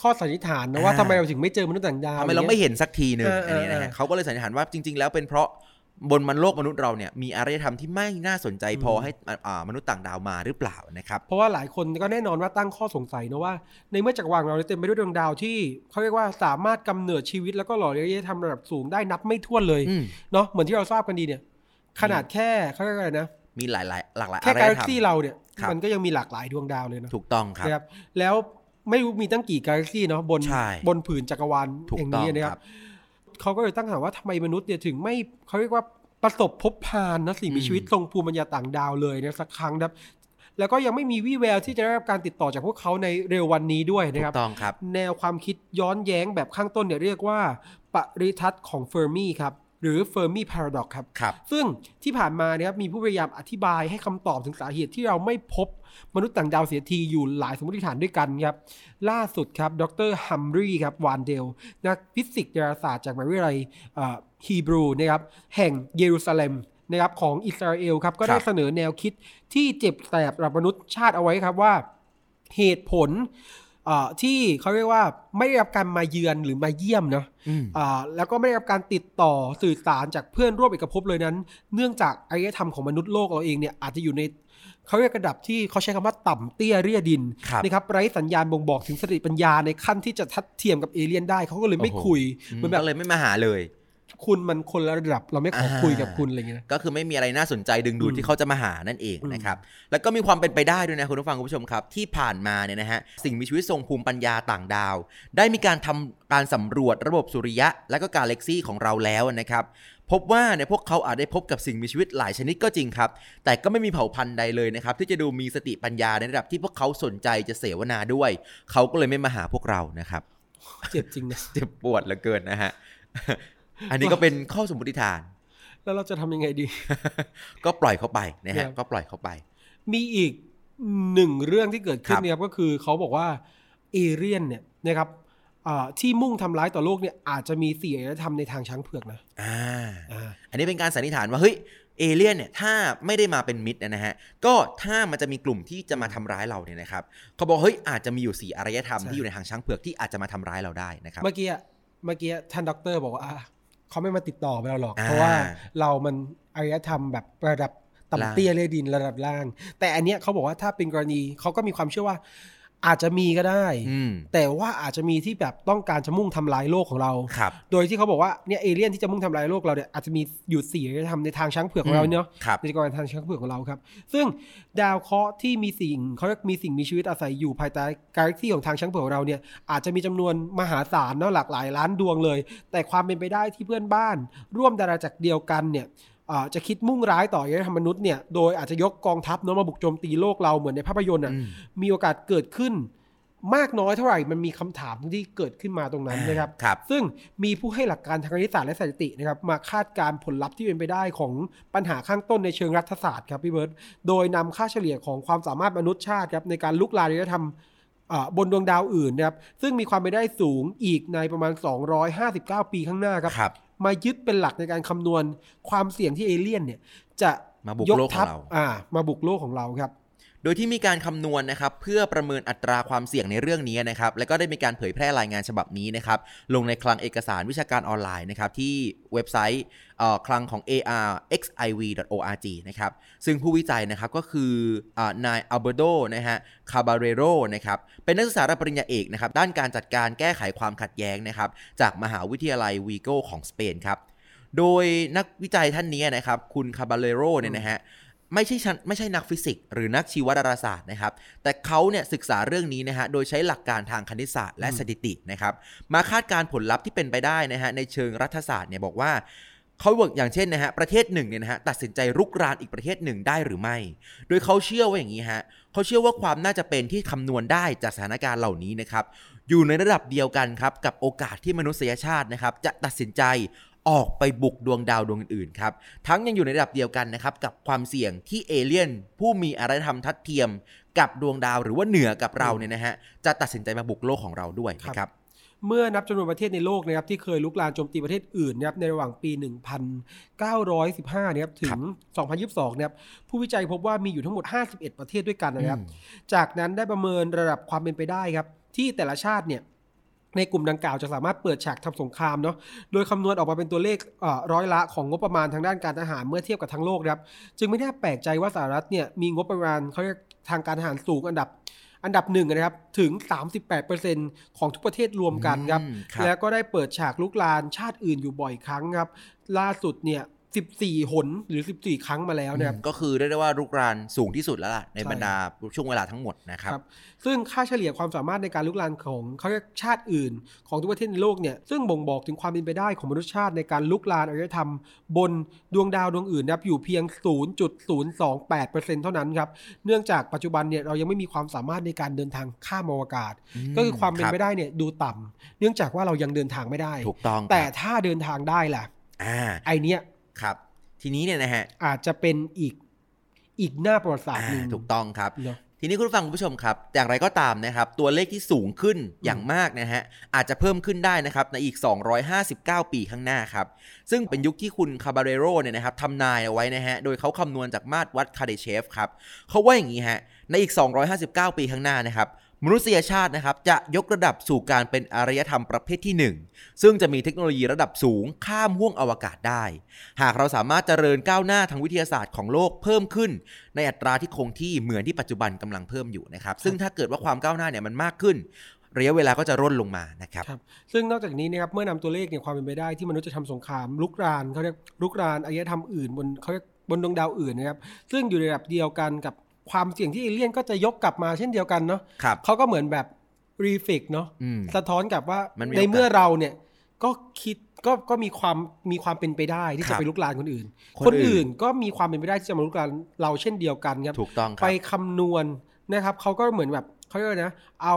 ข้อสันนิษฐานนะว่าอ่าทำไมเราถึงไม่เจอมนุษย์ต่างดาวทำไมเราไม่เห็นสักทีหนึ่งเออเอออันนี้นะเอฮะอเขาก็เลยสันนิษฐานว่าจริง ๆ แล้วเป็นเพราะ บนมันโลกมนุษย์เราเนี่ยมีอารยธรรมที่ไม่น่าสนใจพอให้อ่าอ่ามนุษย์ต่างดาวมาหรือเปล่านะครับ เพราะว่าหลายคนก็แน่นอนว่าตั้งข้อสงสัยนะว่า ในเมื่อจักรวาลของเราเนี่ยเต็มไปด้วยดวงดาวที่เขาเรียกว่าสามารถกำเนิดชีวิตแล้วก็หล่อเลี้ยงอารยธรรมระดับสูงได้นับไม่ถ้วนเลยอืมเนาะเหมือนที่เราทราบกันดีเนี่ยขนาดแค่เขาเรียกว่าอะไรนะ มีหลายหลายๆหลากหลายแค่อารกายแล็กธรรมซี่เราเนี่ยครับมันก็ยังมีหลากหลายดวงดาวเลยเนาะถูกต้องครับนะครับ แล้วไม่รู้มีตั้งกี่กาแล็กซี่เนาะบนใช่บนผืนจักรวาลถูกอย่างต้องนี้นะคครัรับบ เขาก็เลยตั้งคำถามว่าทำไมมนุษย์เนี่ยถึงไม่เขาเรียกว่าประสบพบพานนะสิ่งมีชีวิตทรงภูมิปัญญาต่างดาวเลยนะสักครั้งนะครับแล้วก็ยังไม่มีวี่แววที่จะได้รับการติดต่อจากพวกเขาในเร็ววันนี้ด้วยนะครับถูกต้องครับ แนวความคิดย้อนแย้งแบบข้างต้นเนี่ยเรียกว่า ปฏิทรรศน์ของเฟอร์มีครับ หรือ Fermi paradox ครับครับซึ่งที่ผ่านมานะครับมีผู้พยายามอธิบายให้คำตอบถึงสาเหตุที่เราไม่พบมนุษย์ต่างดาวเสียทีอยู่หลายสมมติฐานด้วยกันครับ ล่าสุดครับ ดรอัมรีครับ วานเดล นักฟิสิกส์ดาราศาสตร์จากมหาวิทยาลัยฮีบรูนะครับแห่งเยรูซาเล็มนะครับของอิสราเอลครับก็ได้ครับเสนอแนวคิดที่เจ็บแสบระมนุษย์ชาติเอาไว้ครับว่าเหตุผลเอ่อ ที่เขาเรียกว่าไม่ได้รับการมาเยือนหรือมาเยี่ยมเนาะอืมอ่าแล้วก็ไม่ได้รับการติดต่อสื่อสารจากเพื่อนร่วมเอกภพเลยนั้น เนื่องจากอารยธรรมของมนุษย์โลกเราเองเนี่ยอาจจะอยู่ในเขาเรียกระดับที่เขาใช้คำว่าต่ำเตี้ยเรียดินครับนะครับไร้สัญญาณบ่งบอกถึงสติปัญญาในขั้นที่จะทัดเทียมกับเอเลี่ยนได้เขาก็เลยไม่โอ้โหคุยอืมเหมือนแบบก็เลยไม่มาหาเลย คุณมันคนละระดับเราไม่ขออ่าคุยกับคุณอะไรเงี้ยนะก็คือไม่มีอะไรน่าสนใจดึงดูดอืมที่เขาจะมาหานั่นเองอืมนะครับแล้วก็มีความเป็นไปได้ด้วยนะคุณผู้ฟังคุณผู้ชมครับ ที่ผ่านมาเนี่ยนะฮะสิ่งมีชีวิตทรงภูมิปัญญาต่างดาว ได้มีการทำการสำรวจระบบสุริยะ และก็กาแล็กซี่ของเราแล้วนะครับพบว่าเนี่ยพวกเขาอาจได้พบกับสิ่งมีชีวิตหลายชนิดก็จริงครับ แต่ก็ไม่มีเผ่าพันธุ์ใดเลยนะครับ ที่จะดูมีสติปัญญาในระดับที่พวกเขาสนใจจะเสวนาด้วย เขาก็เลยไม่มาหาพวกเรานะครับ เจ็บจริงนะเจ็บปวดเหลือเกินนะฮะ อันนี้ก็เป็นข้อสมมติฐาน แล้วเราจะทำยังไงดี ก็ปล่อยเขาไปนะครัฮะบก็ปล่อยเขาไป มีอีกหนึ่งเรื่องที่เกิดขึ้นครับเนี่ยครับก็คือเขาบอกว่าเอเรียนเนี่ยนะครับอ่าที่มุ่งทำร้ายต่อโลกเนี่ยอาจจะมีสี่อารยธรรมในทางช้างเผือกนะอ่าอ่าอันนี้เป็นการสันนิษฐานว่าเฮ้ยเอเลี่ยนเนี่ยถ้าไม่ได้มาเป็นมิตรนะฮะก็ถ้ามันจะมีกลุ่มที่จะมาทำร้ายเราเนี่ยนะครับเขาบอกเฮ้ยอาจจะมีอยู่สี่อารยธรรมใช่ที่อยู่ในทางช้างเผือกที่อาจจะมาทำร้ายเราได้นะครับเมื่อกี้อะเมื่อกี้ท่านด็อกเตอร์บอกว่าอะ เขาไม่มาติดต่อเราหรอกอ่าเพราะว่าเรามันอารยธรรมแบบระดับล่างต่ำเตี้ยเรียดินระดับล่าง แต่อันเนี้ยเขาบอกว่าถ้าเป็นกรณีเขาก็มีความเชื่อว่า อาจจะมีก็ได้อืมแต่ว่าอาจจะมีที่แบบต้องการจะมุ่งทำลายโลกของเราครับโดยที่เขาบอกว่าเนี่ยเอเลี่ยนที่จะมุ่งทำลายโลกเราเนี่ยอาจจะมีอยู่สี่อารยธรรมในทางช้างเผือกของเราเนาะครับในจักรวาลทางช้างเผือกของเราครับ ซึ่งดาวเคราะห์ที่มีสิ่งเขาเรียกมีสิ่งมีชีวิตอาศัยอยู่ภายใต้กาแล็กซี่ของทางช้างเผือกของเราเนี่ยอาจจะมีจำนวนมหาศาลเนาะหลากหลายล้านดวงเลย แต่ความเป็นไปได้ที่เพื่อนบ้าน ร่วมดาราจักรเดียวกันเนี่ยอ่า จะคิดมุ่งร้ายต่ออารยธรรมมนุษย์เนี่ยโดยอาจจะยกกองทัพเนาะมาบุกโจมตีโลกเราเหมือนในภาพยนตร์อะอืมมีโอกาสเกิดขึ้นมากน้อยเท่าไหร่มันมีคำถามที่เกิดขึ้นมาตรงนั้นนะครับครับซึ่งมีผู้ให้หลักการทางคณิตศาสตร์และสถิตินะครับมาคาดการณ์ผลลัพธ์ที่เป็นไปได้ของปัญหาข้างต้นในเชิงรัฐศาสตร์ครับพี่เบิร์ตโดยนำค่าเฉลี่ยของความสามารถมนุษยชาติครับในการลุกลามอารยธรรมอ่าบนดวงดาวอื่นนะครับซึ่งมีความเป็นไปได้สูงอีกในประมาณ 259 ปีข้างหน้าครับครับ มายึดเป็นหลักในการคำนวณความเสี่ยงที่เอเลี่ยนเนี่ย จะมาบุกยกโลกขทัองพเราอ่า มาบุกโลกของเราครับ โดยที่มีการคำนวณนะครับเพื่อประเมินอัตราความเสี่ยงในเรื่องนี้นะครับแล้วก็ได้มีการเผยแพร่รายงานฉบับนี้นะครับลงในคลังเอกสารวิชาการออนไลน์นะครับที่เว็บไซต์คลังของ arxiv.org นะครับซึ่งผู้วิจัยนะครับก็คืออนายอัลเบอร์โตนะฮะคาบาเรโรนะครับเป็นนักศึกษาระดับปริญญาเอกนะครับด้านการจัดการแก้ไขความขัดแย้งนะครับจากมหาวิทยาลัยวีโกของสเปนครับโดยนักวิจัยท่านนี้นะครับคุณคาบาเรโรเนี่ยนะฮะ ไม่ใช่ชั้นไม่ใช่นักฟิสิกส์หรือนักชีวดาราศาสตร์นะครับ แต่เขาเนี่ยศึกษาเรื่องนี้นะฮะโดยใช้หลักการทางคณิตศาสตร์และสถิตินะครับ มาคาดการณ์ผลลัพธ์ที่เป็นไปได้นะฮะในเชิงรัฐศาสตร์เนี่ยบอกว่าเขาบอกอย่างเช่นนะฮะประเทศหนึ่งเนี่ยนะฮะตัดสินใจรุกรานอีกประเทศหนึ่งได้หรือไม่ โดยเขาเชื่อว่าอย่างนี้ฮะเขาเชื่อว่าความน่าจะเป็นที่คำนวณได้จากสถานการณ์เหล่านี้นะครับอยู่ในระดับเดียวกันครับกับโอกาสที่มนุษยชาตินะครับจะตัดสินใจ ออกไปบุกดวงดาวดวงอื่นๆครับ ทั้งยังอยู่ในระดับเดียวกันนะครับกับความเสี่ยงที่เอเลี่ยน ผู้มีอารยธรรมทัดเทียม กับดวงดาวหรือว่าเหนือกับเราเนี่ยนะฮะจะตัดสินใจมาบุกโลกของเราด้วยนะครับเมื่อนับจำนวนประเทศในโลกนะครับที่เคยลุกลามโจมตีประเทศอื่นนะครับในระหว่างปี 1915นะครับถึครังบ2022นะครับผู้วิจัยพบว่ามีอยู่ทั้งหมด 51 ประเทศด้วยกันนะครับอืมจากนั้นได้ประเมินระดับความเป็นไปได้ครับ ที่แต่ละชาติเนี่ย ในกลุ่มดังกล่าวจะสามารถเปิดฉากทำสงครามเนาะ โดยคำนวณออกมาเป็นตัวเลขเอ่อร้อยละของงบประมาณทางด้านการทหารเมื่อเทียบกับทั้งโลกนะครับ จึงไม่น่าแปลกใจว่าสหรัฐเนี่ยมีงบประมาณเขาเรียกทางการทหารสูงอันดับอันดับหนึ่งนะครับ ถึง 38%ของทุกประเทศรวมกันครับอืมครับแล้วก็ได้เปิดฉากลุกลานชาติอื่นอยู่บ่อยครั้งครับ ล่าสุดเนี่ย 14 หนหรือ 14 ครั้งมาแล้วนะครับก็คือเรียกได้ว่ารุกรานสูงที่สุดแล้วล่ะในใช่บรรดาช่วงเวลาทั้งหมดนะครับครับ ซึ่งค่าเฉลี่ยความสามารถในการลุกลานของเขาเรียกชาติอื่น ของทุกประเทศในโลกเนี่ยซึ่งบ่งบอกถึงความเป็นไปได้ของมนุษยชาติในการลุกลานอารยธรรม บนดวงดาวดวงอื่นนะครับอยู่เพียง 0.028%เท่านั้นครับเนื่องจากปัจจุบันเนี่ยเรายังไม่มีความสามารถในการเดินทางข้ามอวกาศ ก็คือความเป็นไปได้เนี่ยดูต่ำเนื่องจากว่าเรายังเดินทางไม่ได้ถูกต้องแต่ครับถ้าเดินทางได้ล่ะอ่าไอเนี้ย ครับ ทีนี้เนี่ยนะฮะ อาจจะเป็นอีกอีกหน้าประวัติศาสตร์หนึ่งอ่าถูกต้องครับเนาะทีนี้คุณผู้ฟังคุณผู้ชมครับ อย่างไรก็ตามนะครับ ตัวเลขที่สูงขึ้นอย่างมากนะฮะ อาจจะเพิ่มขึ้นได้นะครับ ในอีก 259 ปีข้างหน้าครับ ซึ่งเป็นยุคที่คุณคาบาเรโรเนี่ยนะครับทำนายเอาไว้นะฮะ โดยเขาคำนวณจากมาตรวัดคาเดเชฟครับ เขาว่าอย่างนี้ฮะ ในอีก 259 ปีข้างหน้านะครับ มนุษยชาตินะครับจะยกระดับสู่การเป็นอารยธรรมประเภทที่ 1 ซึ่งจะมีเทคโนโลยีระดับสูงข้ามห้วงอวกาศได้ หากเราสามารถเจริญก้าวหน้าทางวิทยาศาสตร์ของโลกเพิ่มขึ้น ในอัตราที่คงที่เหมือนที่ปัจจุบันกำลังเพิ่มอยู่นะครับ ซึ่งถ้าเกิดว่าความก้าวหน้าเนี่ยมันมากขึ้นระยะเวลาก็จะร่นลงมานะครับครับซึ่งนอกจากนี้นะครับเมื่อนำตัวเลขเนี่ยความเป็นไปได้ที่มนุษย์จะทำสงครามลุกรานเขาเรียกลุกรานอารยธรรมอื่นบนเขาเรียกบนดวงดาวอื่นนะครับซึ่งอยู่ในระดับเดียวกันกับ ความเสี่ยงที่เอเลี่ยนก็จะยกกลับมาเช่นเดียวกันเนาะครับเขาก็เหมือนแบบรีเฟกเนาะอืมสะท้อนกลับว่ามันมีในโอกาสเมื่อเราเนี่ยก็คิดก็ก็มีความมีความเป็นไปได้ที่ครัจะบไปลุกรานคนอื่นคนคนอื่นอื่นก็มีความเป็นไปได้ที่จะมาลุกรานเราเช่นเดียวกันครับถูกต้องคไปรับคำนวณนะครับเขาก็เหมือนแบบเขาเรียกว่านะ เอา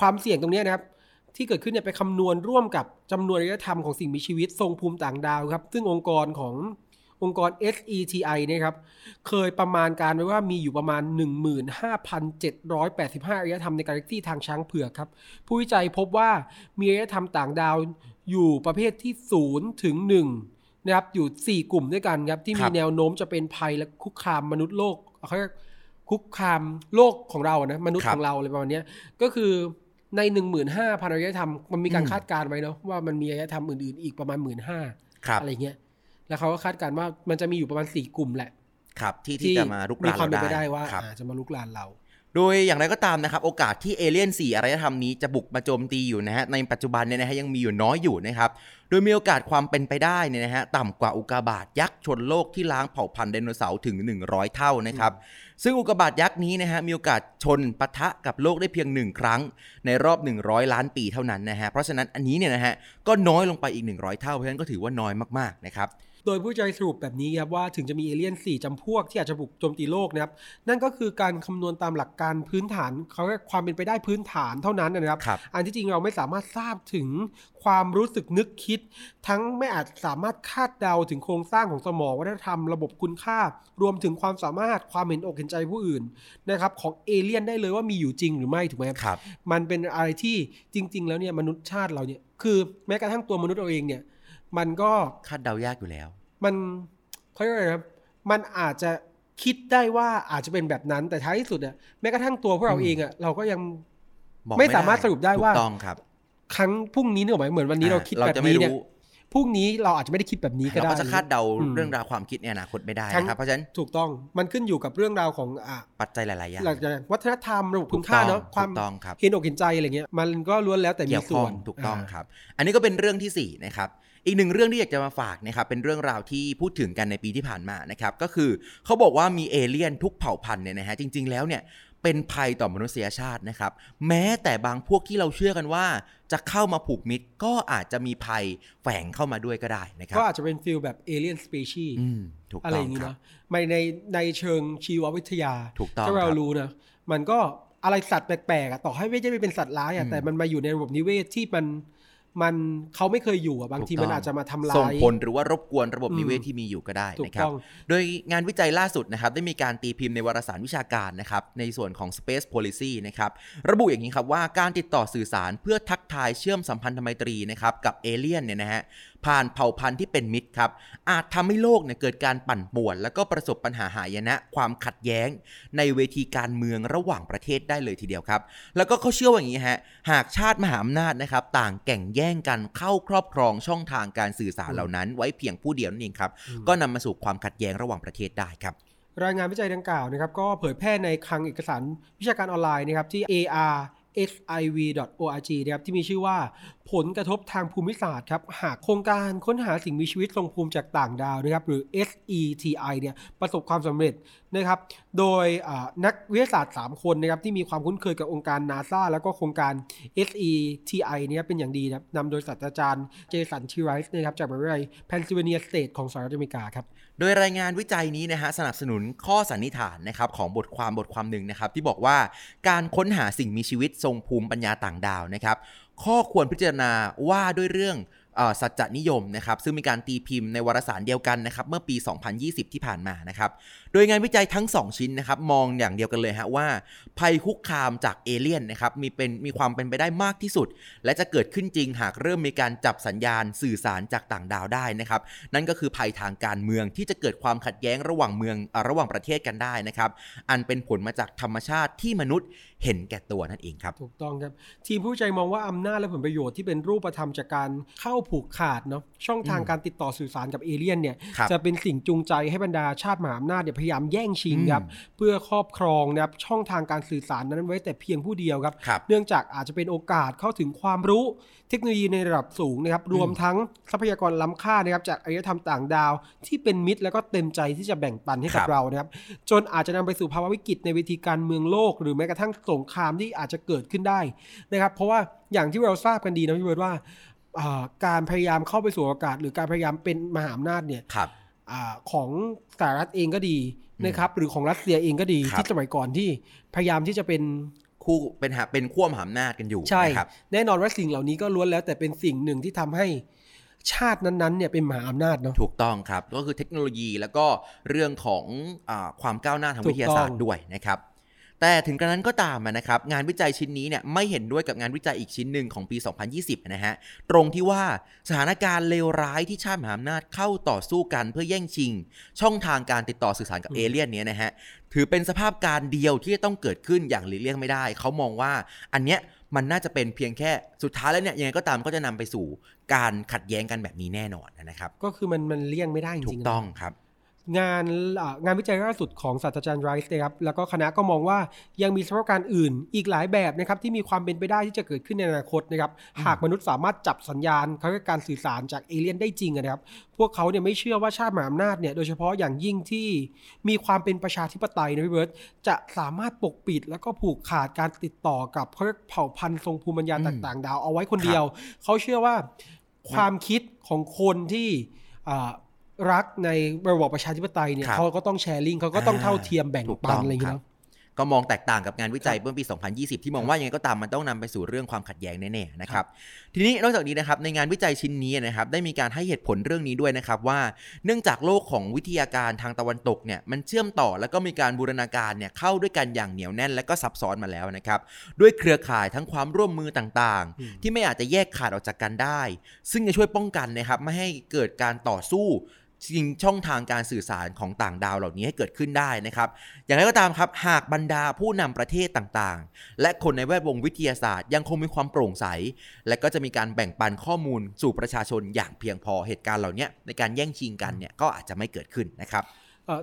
ความเสี่ยงตรงเนี้ยนะครับ ที่เกิดขึ้นเนี่ยไปคำนวณร่วมกับจำนวนอารยธรรมของสิ่งมีชีวิตทรงภูมิต่างดาวครับ ซึ่งองค์กรของ องค์กร SETI เนะครับเคยประมาณการไว้ว่ามีอยู่ประมาณ 15,785อารยธรรมในกาแล็กซี่ทางช้างเผือกครับ ผู้วิจัยพบว่ามีอารยธรรมต่างดาวอยู่ประเภทที่ 0 ถึง 1 นะครับ อยู่ 4 กลุ่มด้วยกันครับ ที่คมีรับแนวโน้มจะเป็นภัยและคุกคามมนุษย์โลกเขาเรียกคุกคามโลกของเราอะนะมนุษย์ของเราอะไรประมาณเนี้ยก็คือใน 15,000อารยธรรม มันมีการคาดการณ์ไว้เนาะว่ามันมีอารยธรรมอื่นๆ อีกประมาณ 15,000ครับอะไรเงี้ย แล้วเขาก็คาดการณ์ว่ามันจะมีอยู่ประมาณ4กลุ่มแหละ ครับ ที่ที่จะมารุกมีรานความเป็นไปเราได้ว่าครับอาจจะมาลุกลานเรา โดยอย่างไรก็ตามนะครับ โอกาสที่เอเลี่ยน4อารยธรรมนี้จะบุกมาโจมตีอยู่นะฮะในปัจจุบันเนี่ยนะฮะยังมีอยู่น้อยอยู่นะครับโดยมีโอกาสความเป็นไปได้เนี่ยนะฮะต่ำกว่าอุกกาบาตยักษ์ชนโลกที่ล้างเผ่าพันธุ์ไดโนเสาร์ถึง 100 เท่านะครับซึ่งอุกกาบาตยักษ์นี้นะฮะมีโอกาสชนปะทะกับโลกได้เพียงหนึ่งครั้ง ในรอบ 100 ล้านปีเท่านั้นนะฮะเพราะฉะนั้นอันนี้เนี่ยนะฮะก็น้อยลงไปอีก 100 เท่าเพราะฉะนั้นก็ถือว่าน้อยมากๆนะครับ โดยผู้ใจสรุปแบบนี้ครับว่าถึงจะมีเอเลี่ยน 4จำพวกที่อาจจะบุกโจมตีโลกนะครับนั่นก็คือการคำนวณตามหลักการพื้นฐานเขาเรียกความเป็นไปได้พื้นฐานเท่านั้นนะครับครับอันที่จริงเราไม่สามารถทราบถึงความรู้สึกนึกคิด ทั้งไม่อาจสามารถคาดเดาถึงโครงสร้างของสมองวัฒนธรรมระบบคุณค่า รวมถึงความสามารถความเห็นอกเห็นใจผู้อื่นนะครับของเอเลี่ยนได้เลยว่ามีอยู่จริงหรือไม่ถูกไหมครับครับมันเป็นอะไรที่จริง ๆ แล้วเนี่ยมนุษย์ชาติเราเนี่ยคือแม้กระทั่งตัวมนุษย์เราเองเนี่ยมันก็คาดเดายากอยู่แล้ว มันเขาเรียกว่าอะไรนะครับ มันอาจจะคิดได้ว่าอาจจะเป็นแบบนั้นแต่ท้ายที่สุดอะแม้กระทั่งตัวพวกเราอืมเองอะเราก็ยังบอกไม่สามารถสรุปได้ว่าถูกต้องครับ ครั้งพรุ่งนี้นึกออกไหมเหมือนวันนี้เราคิดเราแบบจะไม่นี้เนี่ยรู้พรุ่งนี้เราอาจจะไม่ได้คิดแบบนี้ก็เราได้ก็จะคาดเดาอืมเรื่องราวความคิดในอนาคตไม่ได้ทั้งนะครับเพราะฉะนั้นถูกต้องมันขึ้นอยู่กับเรื่องราวของอะปัจจัยหลายๆอย่างหลักจากวัฒนธรรมระบบคุณค่าเนาะความถูกต้องครับเห็นอกเห็นใจอะไรเงี้ยมันก็ล้วนแล้วแต่มีเกี่ยวส่ข้อวงนถูกต้องาครับ อันนี้ก็เป็นเรื่องที่สี่นะครับ อีกหนึ่งเรื่องที่อยากจะมาฝากนะครับเป็นเรื่องราวที่พูดถึงกันในปีที่ผ่านมานะครับก็คือเขาบอกว่ามีเอเลี่ยนทุกเผ่าพันธุ์เนี่ยนะฮะจริง ๆ แล้วเนี่ยเป็นภัยต่อมนุษยชาตินะครับ แม้แต่บางพวกที่เราเชื่อกันว่า จะเข้ามาผูกมิตรก็อาจจะมีภัยแฝงเข้ามาด้วยก็ได้นะครับก็อาจจะเป็น feel แบบ alien species อืมถูกต้องอะไรต้อย่างนี้ครับเนาะไม่ในในเชิงชีววิทยาถูกต้องถ้าเรารับรู้นะมันก็อะไรสัตว์แปลกๆอะต่อให้ไม่ใช่เป็นสัตว์ร้ายอะอืมแต่มันมาอยู่ในระบบนิเวศที่มัน มันเขาไม่เคยอยู่อะบางทีถูกต้องมันอาจจะมาทำลายส่งผลหรือว่ารบกวนระบบอืมนิเวศที่มีอยู่ก็ได้ถูกนะครับต้องโดยงานวิจัยล่าสุดนะครับได้มีการตีพิมพ์ในวารสารวิชาการนะครับในส่วนของ Space Policy นะครับระบุอย่างนี้ครับว่าการติดต่อสื่อสารเพื่อทักทายเชื่อมสัมพันธไมตรีนะครับกับเอเลี่ยนเนี่ยนะฮะผ่านเผ่าพันธุ์ที่เป็นมิตรครับ อาจทำให้โลกเนี่ยเกิดการปั่นป่วน แล้วก็ประสบปัญหาหายนะ ความขัดแย้ง ในเวทีการเมืองระหว่างประเทศได้เลยทีเดียวครับ แล้วก็เขาเชื่อว่าอย่างนี้ฮะ หากชาติมหาอำนาจนะครับ ต่างแข่งแย่งกันเข้าครอบครองช่องทางการสื่อสารเหล่านั้น ไว้เพียงผู้เดียวนั่นเองครับ ก็นำมาสู่ความขัดแย้งระหว่างประเทศได้ครับรายงานวิจัยดังกล่าวนะครับก็เผยแพร่ในคลังเอกสารวิชาการออนไลน์นะครับที่ ar siv.org นะครับที่มีชื่อว่าผลกระทบทางภูมิศาสตร์ครับหากโครงการค้นหาสิ่งมีชีวิตทรงภูมิจากต่างดาวนะครับหรือ SETI เนี่ยประสบความสำเร็จนะครับ โดยนักวิทยาศาสตร์ 3 คนนะครับที่มีความคุ้นเคยกับองค์การ NASA แล้วก็โครงการ SETI เนี่ยเป็นอย่างดีนะครับนำโดยศาสตราจารย์เจสันชิไรส์นะครับจากมหาวิทยาลัยเพนซิลเวเนียสเตทของสหรัฐอเมริกาครับ โดยรายงานวิจัยนี้นะฮะสนับสนุนข้อสันนิษฐานนะครับของบทความบทความหนึ่งนะครับที่บอกว่าการค้นหาสิ่งมีชีวิตทรงภูมิปัญญาต่างดาวนะครับข้อควรพิจารณาว่าด้วยเรื่องสัจจนิยมนะครับซึ่งมีการตีพิมพ์ในวารสารเดียวกันนะครับเมื่อปี 2020 ที่ผ่านมานะครับโดยงานวิจัยทั้ง 2 ชิ้นนะครับมองอย่างเดียวกันเลยฮะว่า ภัยคุกคามจากเอเลี่ยนนะครับมีเป็นมีความเป็นไปได้มากที่สุด และจะเกิดขึ้นจริงหากเริ่มมีการจับสัญญาณสื่อสารจากต่างดาวได้นะครับ นั่นก็คือภัยทางการเมืองที่จะเกิดความขัดแย้งระหว่างเมืองเอ่อระหว่างประเทศกันได้นะครับ อันเป็นผลมาจากธรรมชาติที่มนุษย์เห็นแก่ตัวนั่นเองครับถูกต้องครับ ทีมผู้วิจัยมองว่าอำนาจและผลประโยชน์ที่เป็นรูปธรรมจากการเข้าผูกขาดเนาะช่องทางอืมการติดต่อสื่อสารกับเอเลี่ยนเนี่ยครับจะเป็นสิ่งจูงใจให้บรรดาชาติมหาอำนาจเนี่ยพยายามแย่งชิงอืมครับเพื่อครอบครองนะครับช่องทางการสื่อสารนั้นไว้แต่เพียงผู้เดียวครับครับ เนื่องจากอาจจะเป็นโอกาสเข้าถึงความรู้เทคโนโลยีในระดับสูงนะครับรวมทั้งทรัพยากรล้ำค่านะครับจากอารยธรรมต่างดาว ที่เป็นมิตรแล้วก็เต็มใจที่จะแบ่งปันให้กับครับเรานะครับจนอาจจะนำไปสู่ภาวะวิกฤตในเวทีการเมืองโลก หรือแม้กระทั่งสงครามที่อาจจะเกิดขึ้นได้นะครับเพราะว่าอย่างที่เราทราบกันดีนะพี่เบิร์ดว่าอ่าการพยายามเข้าไปสู่อากาศ หรือการพยายามเป็นมหาอำนาจเนี่ยครับ อาของสหรัฐเองก็ดีนะครับ หรือของรัสเซียเองก็ดีครับที่สมัยก่อนที่พยายามที่จะเป็นคู่เป็นหาเป็นขั้วมหาอำนาจกันอยู่ใช่นะครับแน่นอนว่าสิ่งเหล่านี้ก็ล้วนแล้วแต่เป็นสิ่งหนึ่งที่ทำให้ชาตินั้นๆเนี่ยเป็นมหาอำนาจเนาะถูกต้องครับ ก็คือเทคโนโลยีแล้วก็เรื่องของอาความก้าวหน้าทางถูวิกทยาศาสตต้ร์องด้วยนะครับ แต่ถึงกระนั้นก็ตามนะครับ งานวิจัยชิ้นนี้เนี่ยไม่เห็นด้วยกับงานวิจัยอีกชิ้นหนึ่งของปี 2020 นะฮะ ตรงที่ว่าสถานการณ์เลวร้ายที่ชาติมหาอำนาจเข้าต่อสู้กันเพื่อแย่งชิง ช่องทางการติดต่อสื่อสารกับเอเลี่ยนเนี้ยนะฮะ ถือเป็นสภาพการเดียวที่จะต้องเกิดขึ้นอย่างหลีกเลี่ยงไม่ได้ เขามองว่าอันเนี้ยมันน่าจะเป็นเพียงแค่สุดท้ายแล้วเนี่ยยังไงก็ตามก็จะนำไปสู่การขัดแย้งกันแบบนี้แน่นอนนะครับ ก็คือมันมันเลี่ยงไม่ได้จถูริกงๆนะต้องครับ งานอ่างานวิจัยล่าสุดของศาสตราจารย์ไรส์นะครับแล้วก็คณะก็มองว่ายังมีสถานการณ์อื่นอีกหลายแบบนะครับที่มีความเป็นไปได้ที่จะเกิดขึ้นในอนาคตนะครับหากมนุษย์สามารถจับสัญญาณเขาเรียกการสื่อสารจากเอเลี่ยนได้จริงอะนะครับพวกเขาเนี่ยไม่เชื่อว่าชาติมหาอำนาจเนี่ยโดยเฉพาะอย่างยิ่งที่มีความเป็นประชาธิปไตยนะพี่เบิร์ตจะสามารถปกปิด แล้วก็ผูกขาดการติดต่อกับเขาเรียกเผ่าพันธุ์ทรงภูมิปัญญาอืมต่างๆ ดาวเอาไว้คนเดียว เขาเชื่อว่าความคิดของคนที่อ่า รักในระบอบประชาธิปไตยเนี่ยครับเขาก็ต้องแชร์ลิงเขาก็ต้องอ่าเท่าเทียมแบ่งถูกปัต้นองอะไรอย่างเงี้คยรับเนาะก็มองแตกต่างกับงานวิจัยเมื่อปี 2020 ที่มองว่ายังไงก็ตามมันต้องนำไปสู่เรื่องความขัดแย้งแน่ๆนะครับ ทีนี้นอกจากนี้นะครับในงานวิจัยชิ้นนี้นะครับได้มีการให้เหตุผลเรื่องนี้ด้วยนะครับว่า เนื่องจากโลกของวิทยาการทางตะวันตกเนี่ยมันเชื่อมต่อแล้วก็มีการบูรณาการเนี่ยเข้าด้วยกันอย่างเหนียวแน่นและก็ซับซ้อนมาแล้วนะครับด้วยเครือข่ายทั้งความร่วมมือต่างอืมๆที่ไม่อาจจะแยกขาดออกจากกันได้ ซึ่งจะช่วยป้องกันนะครับไม่ให้เกิดการต่อสู้ ชิงช่องทางการสื่อสารของต่างดาวเหล่านี้ให้เกิดขึ้นได้นะครับ อย่างไรก็ตามครับหากบรรดาผู้นำประเทศต่างๆ และคนในแวดวงวิทยาศาสตร์ ยังคงมีความโปร่งใส และก็จะมีการแบ่งปันข้อมูลสู่ประชาชนอย่างเพียงพอเหตุการณ์เหล่านี้ในการแย่งชิงกันเนี่ยก็อาจจะไม่เกิดขึ้นนะครับ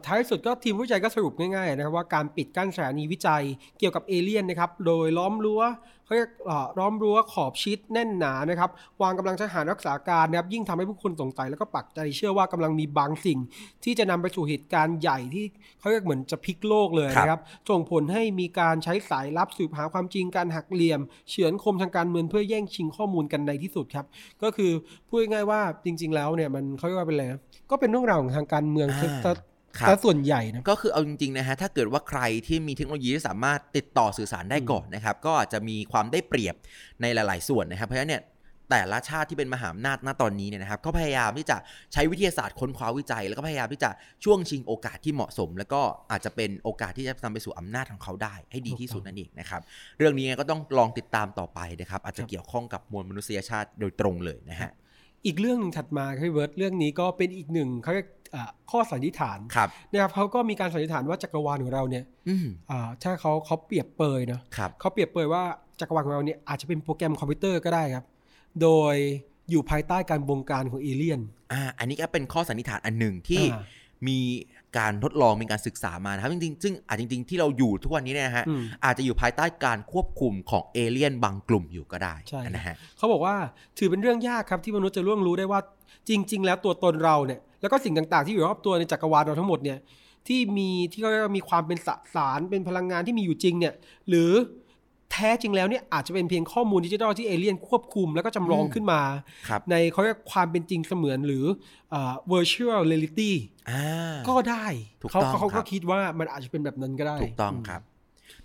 ท้ายสุดก็ทีมวิจัยก็สรุปง่ายๆนะครับว่าการปิดกั้นสถานีวิจัยเกี่ยวกับเอเลี่ยนนะครับโดยล้อมรั้วเขาเรียกเอ่อล้อมรั้วขอบชิดแน่นหนานะครับวางกำลังทหารรักษาการนะครับยิ่งทำให้ผู้คนสงสัยแล้วก็ปักใจเชื่อว่ากำลังมีบางสิ่ง ที่จะนำไปสู่เหตุการณ์ใหญ่ที่เขาเรียกเหมือนจะพลิกโลกเลยนะครับส่งผลให้มีการใช้สายลับสืบหาความจริงการหักเหลี่ยม เฉือนคมทางการเมืองเพื่อแย่งชิงข้อมูลกันในที่สุดครับก็คือพูดง่ายๆว่าจริง ๆ แล้วเนี่ยมันเขาเรียกว่าเป็นอะไรนะก็เป็นเรื่องราวของทางการเมืองอ่า ซะครับซะส่วนใหญ่นะก็คือเอาจริงๆนะฮะถ้าเกิดว่าใครที่มีเทคโนโลยีที่สามารถติดต่อสื่อสารได้ก่อนนะครับ ก็อาจจะมีความได้เปรียบในหลาย ๆ ส่วนนะครับเพราะฉะนั้นเนี่ยแต่ละชาติที่เป็นมหาอำนาจณตอนนี้เนี่ยนะครับก็พยายามที่จะใช้วิทยาศาสตร์ค้นคว้าวิจัย แล้วก็พยายามที่จะช่วงชิงโอกาสที่เหมาะสม แล้วก็อาจจะเป็นโอกาสที่จะนำไปสู่อำนาจของเขาได้ ให้ดีที่สุดนั่นเองนะครับเรื่องนี้ก็ต้องลองติดตามต่อไปนะครับอาจจะเกี่ยวข้องกับมวลมนุษยชาติโดยตรงเลยนะฮะอีกเรื่องหนึ่งถัดมาครับพี่เบิร์ตเรื่องนี้ก็เป็นอีกหนึ่งเขาเรียกอ่าข้อสันนิษฐานครับนะครับเขาก็มีการสันนิษฐานว่าจักรวาลของเราเนี่ยอืมอ่าถ้าเขาเขาเปรียบเปรยเนาะครับเขาเปรียบเปรยว่าจักรวาลของเราเนี่ยอาจจะเป็นโปรแกรมคอมพิวเตอร์ก็ได้ครับ โดยอยู่ภายใต้การบงการของเอเลี่ยนอ่าอันนี้ก็เป็นข้อสันนิษฐานอันหนึ่งที่อ่ามีการทดลองมีการศึกษามานะครับจริงๆซึ่งอาจจริง ๆ ที่เราอยู่ทุกวันนี้เนี่ยนะฮะอืมอาจจะอยู่ภายใต้การควบคุมของเอเลี่ยนบางกลุ่มอยู่ก็ได้ใช่นะฮะเขาบอกว่าถือเป็นเรื่องยากครับที่มนุษย์จะล่วงรู้ได้ว่าจริง ๆ แล้วตัวตนเราเนี่ย แล้วก็สิ่งต่างๆ ที่อยู่รอบตัวในจักรวาลเราทั้งหมดเนี่ยที่มีที่เขาเรียกว่ามีความเป็นสสารเป็นพลังงานที่มีอยู่จริงเนี่ยหรือแท้จริงแล้วเนี่ยอาจจะเป็นเพียงข้อมูลดิจิทัลที่เอเลี่ยนควบคุมแล้วก็จำลองอืมขึ้นมา ครับ ในเขาเรียกความเป็นจริงเสมือนหรืออ่า virtual reality อ่า ก็ได้ถูกเขาต้องเขาครัก็บ คิดว่ามันอาจจะเป็นแบบนั้นก็ได้ ถูกต้องครับ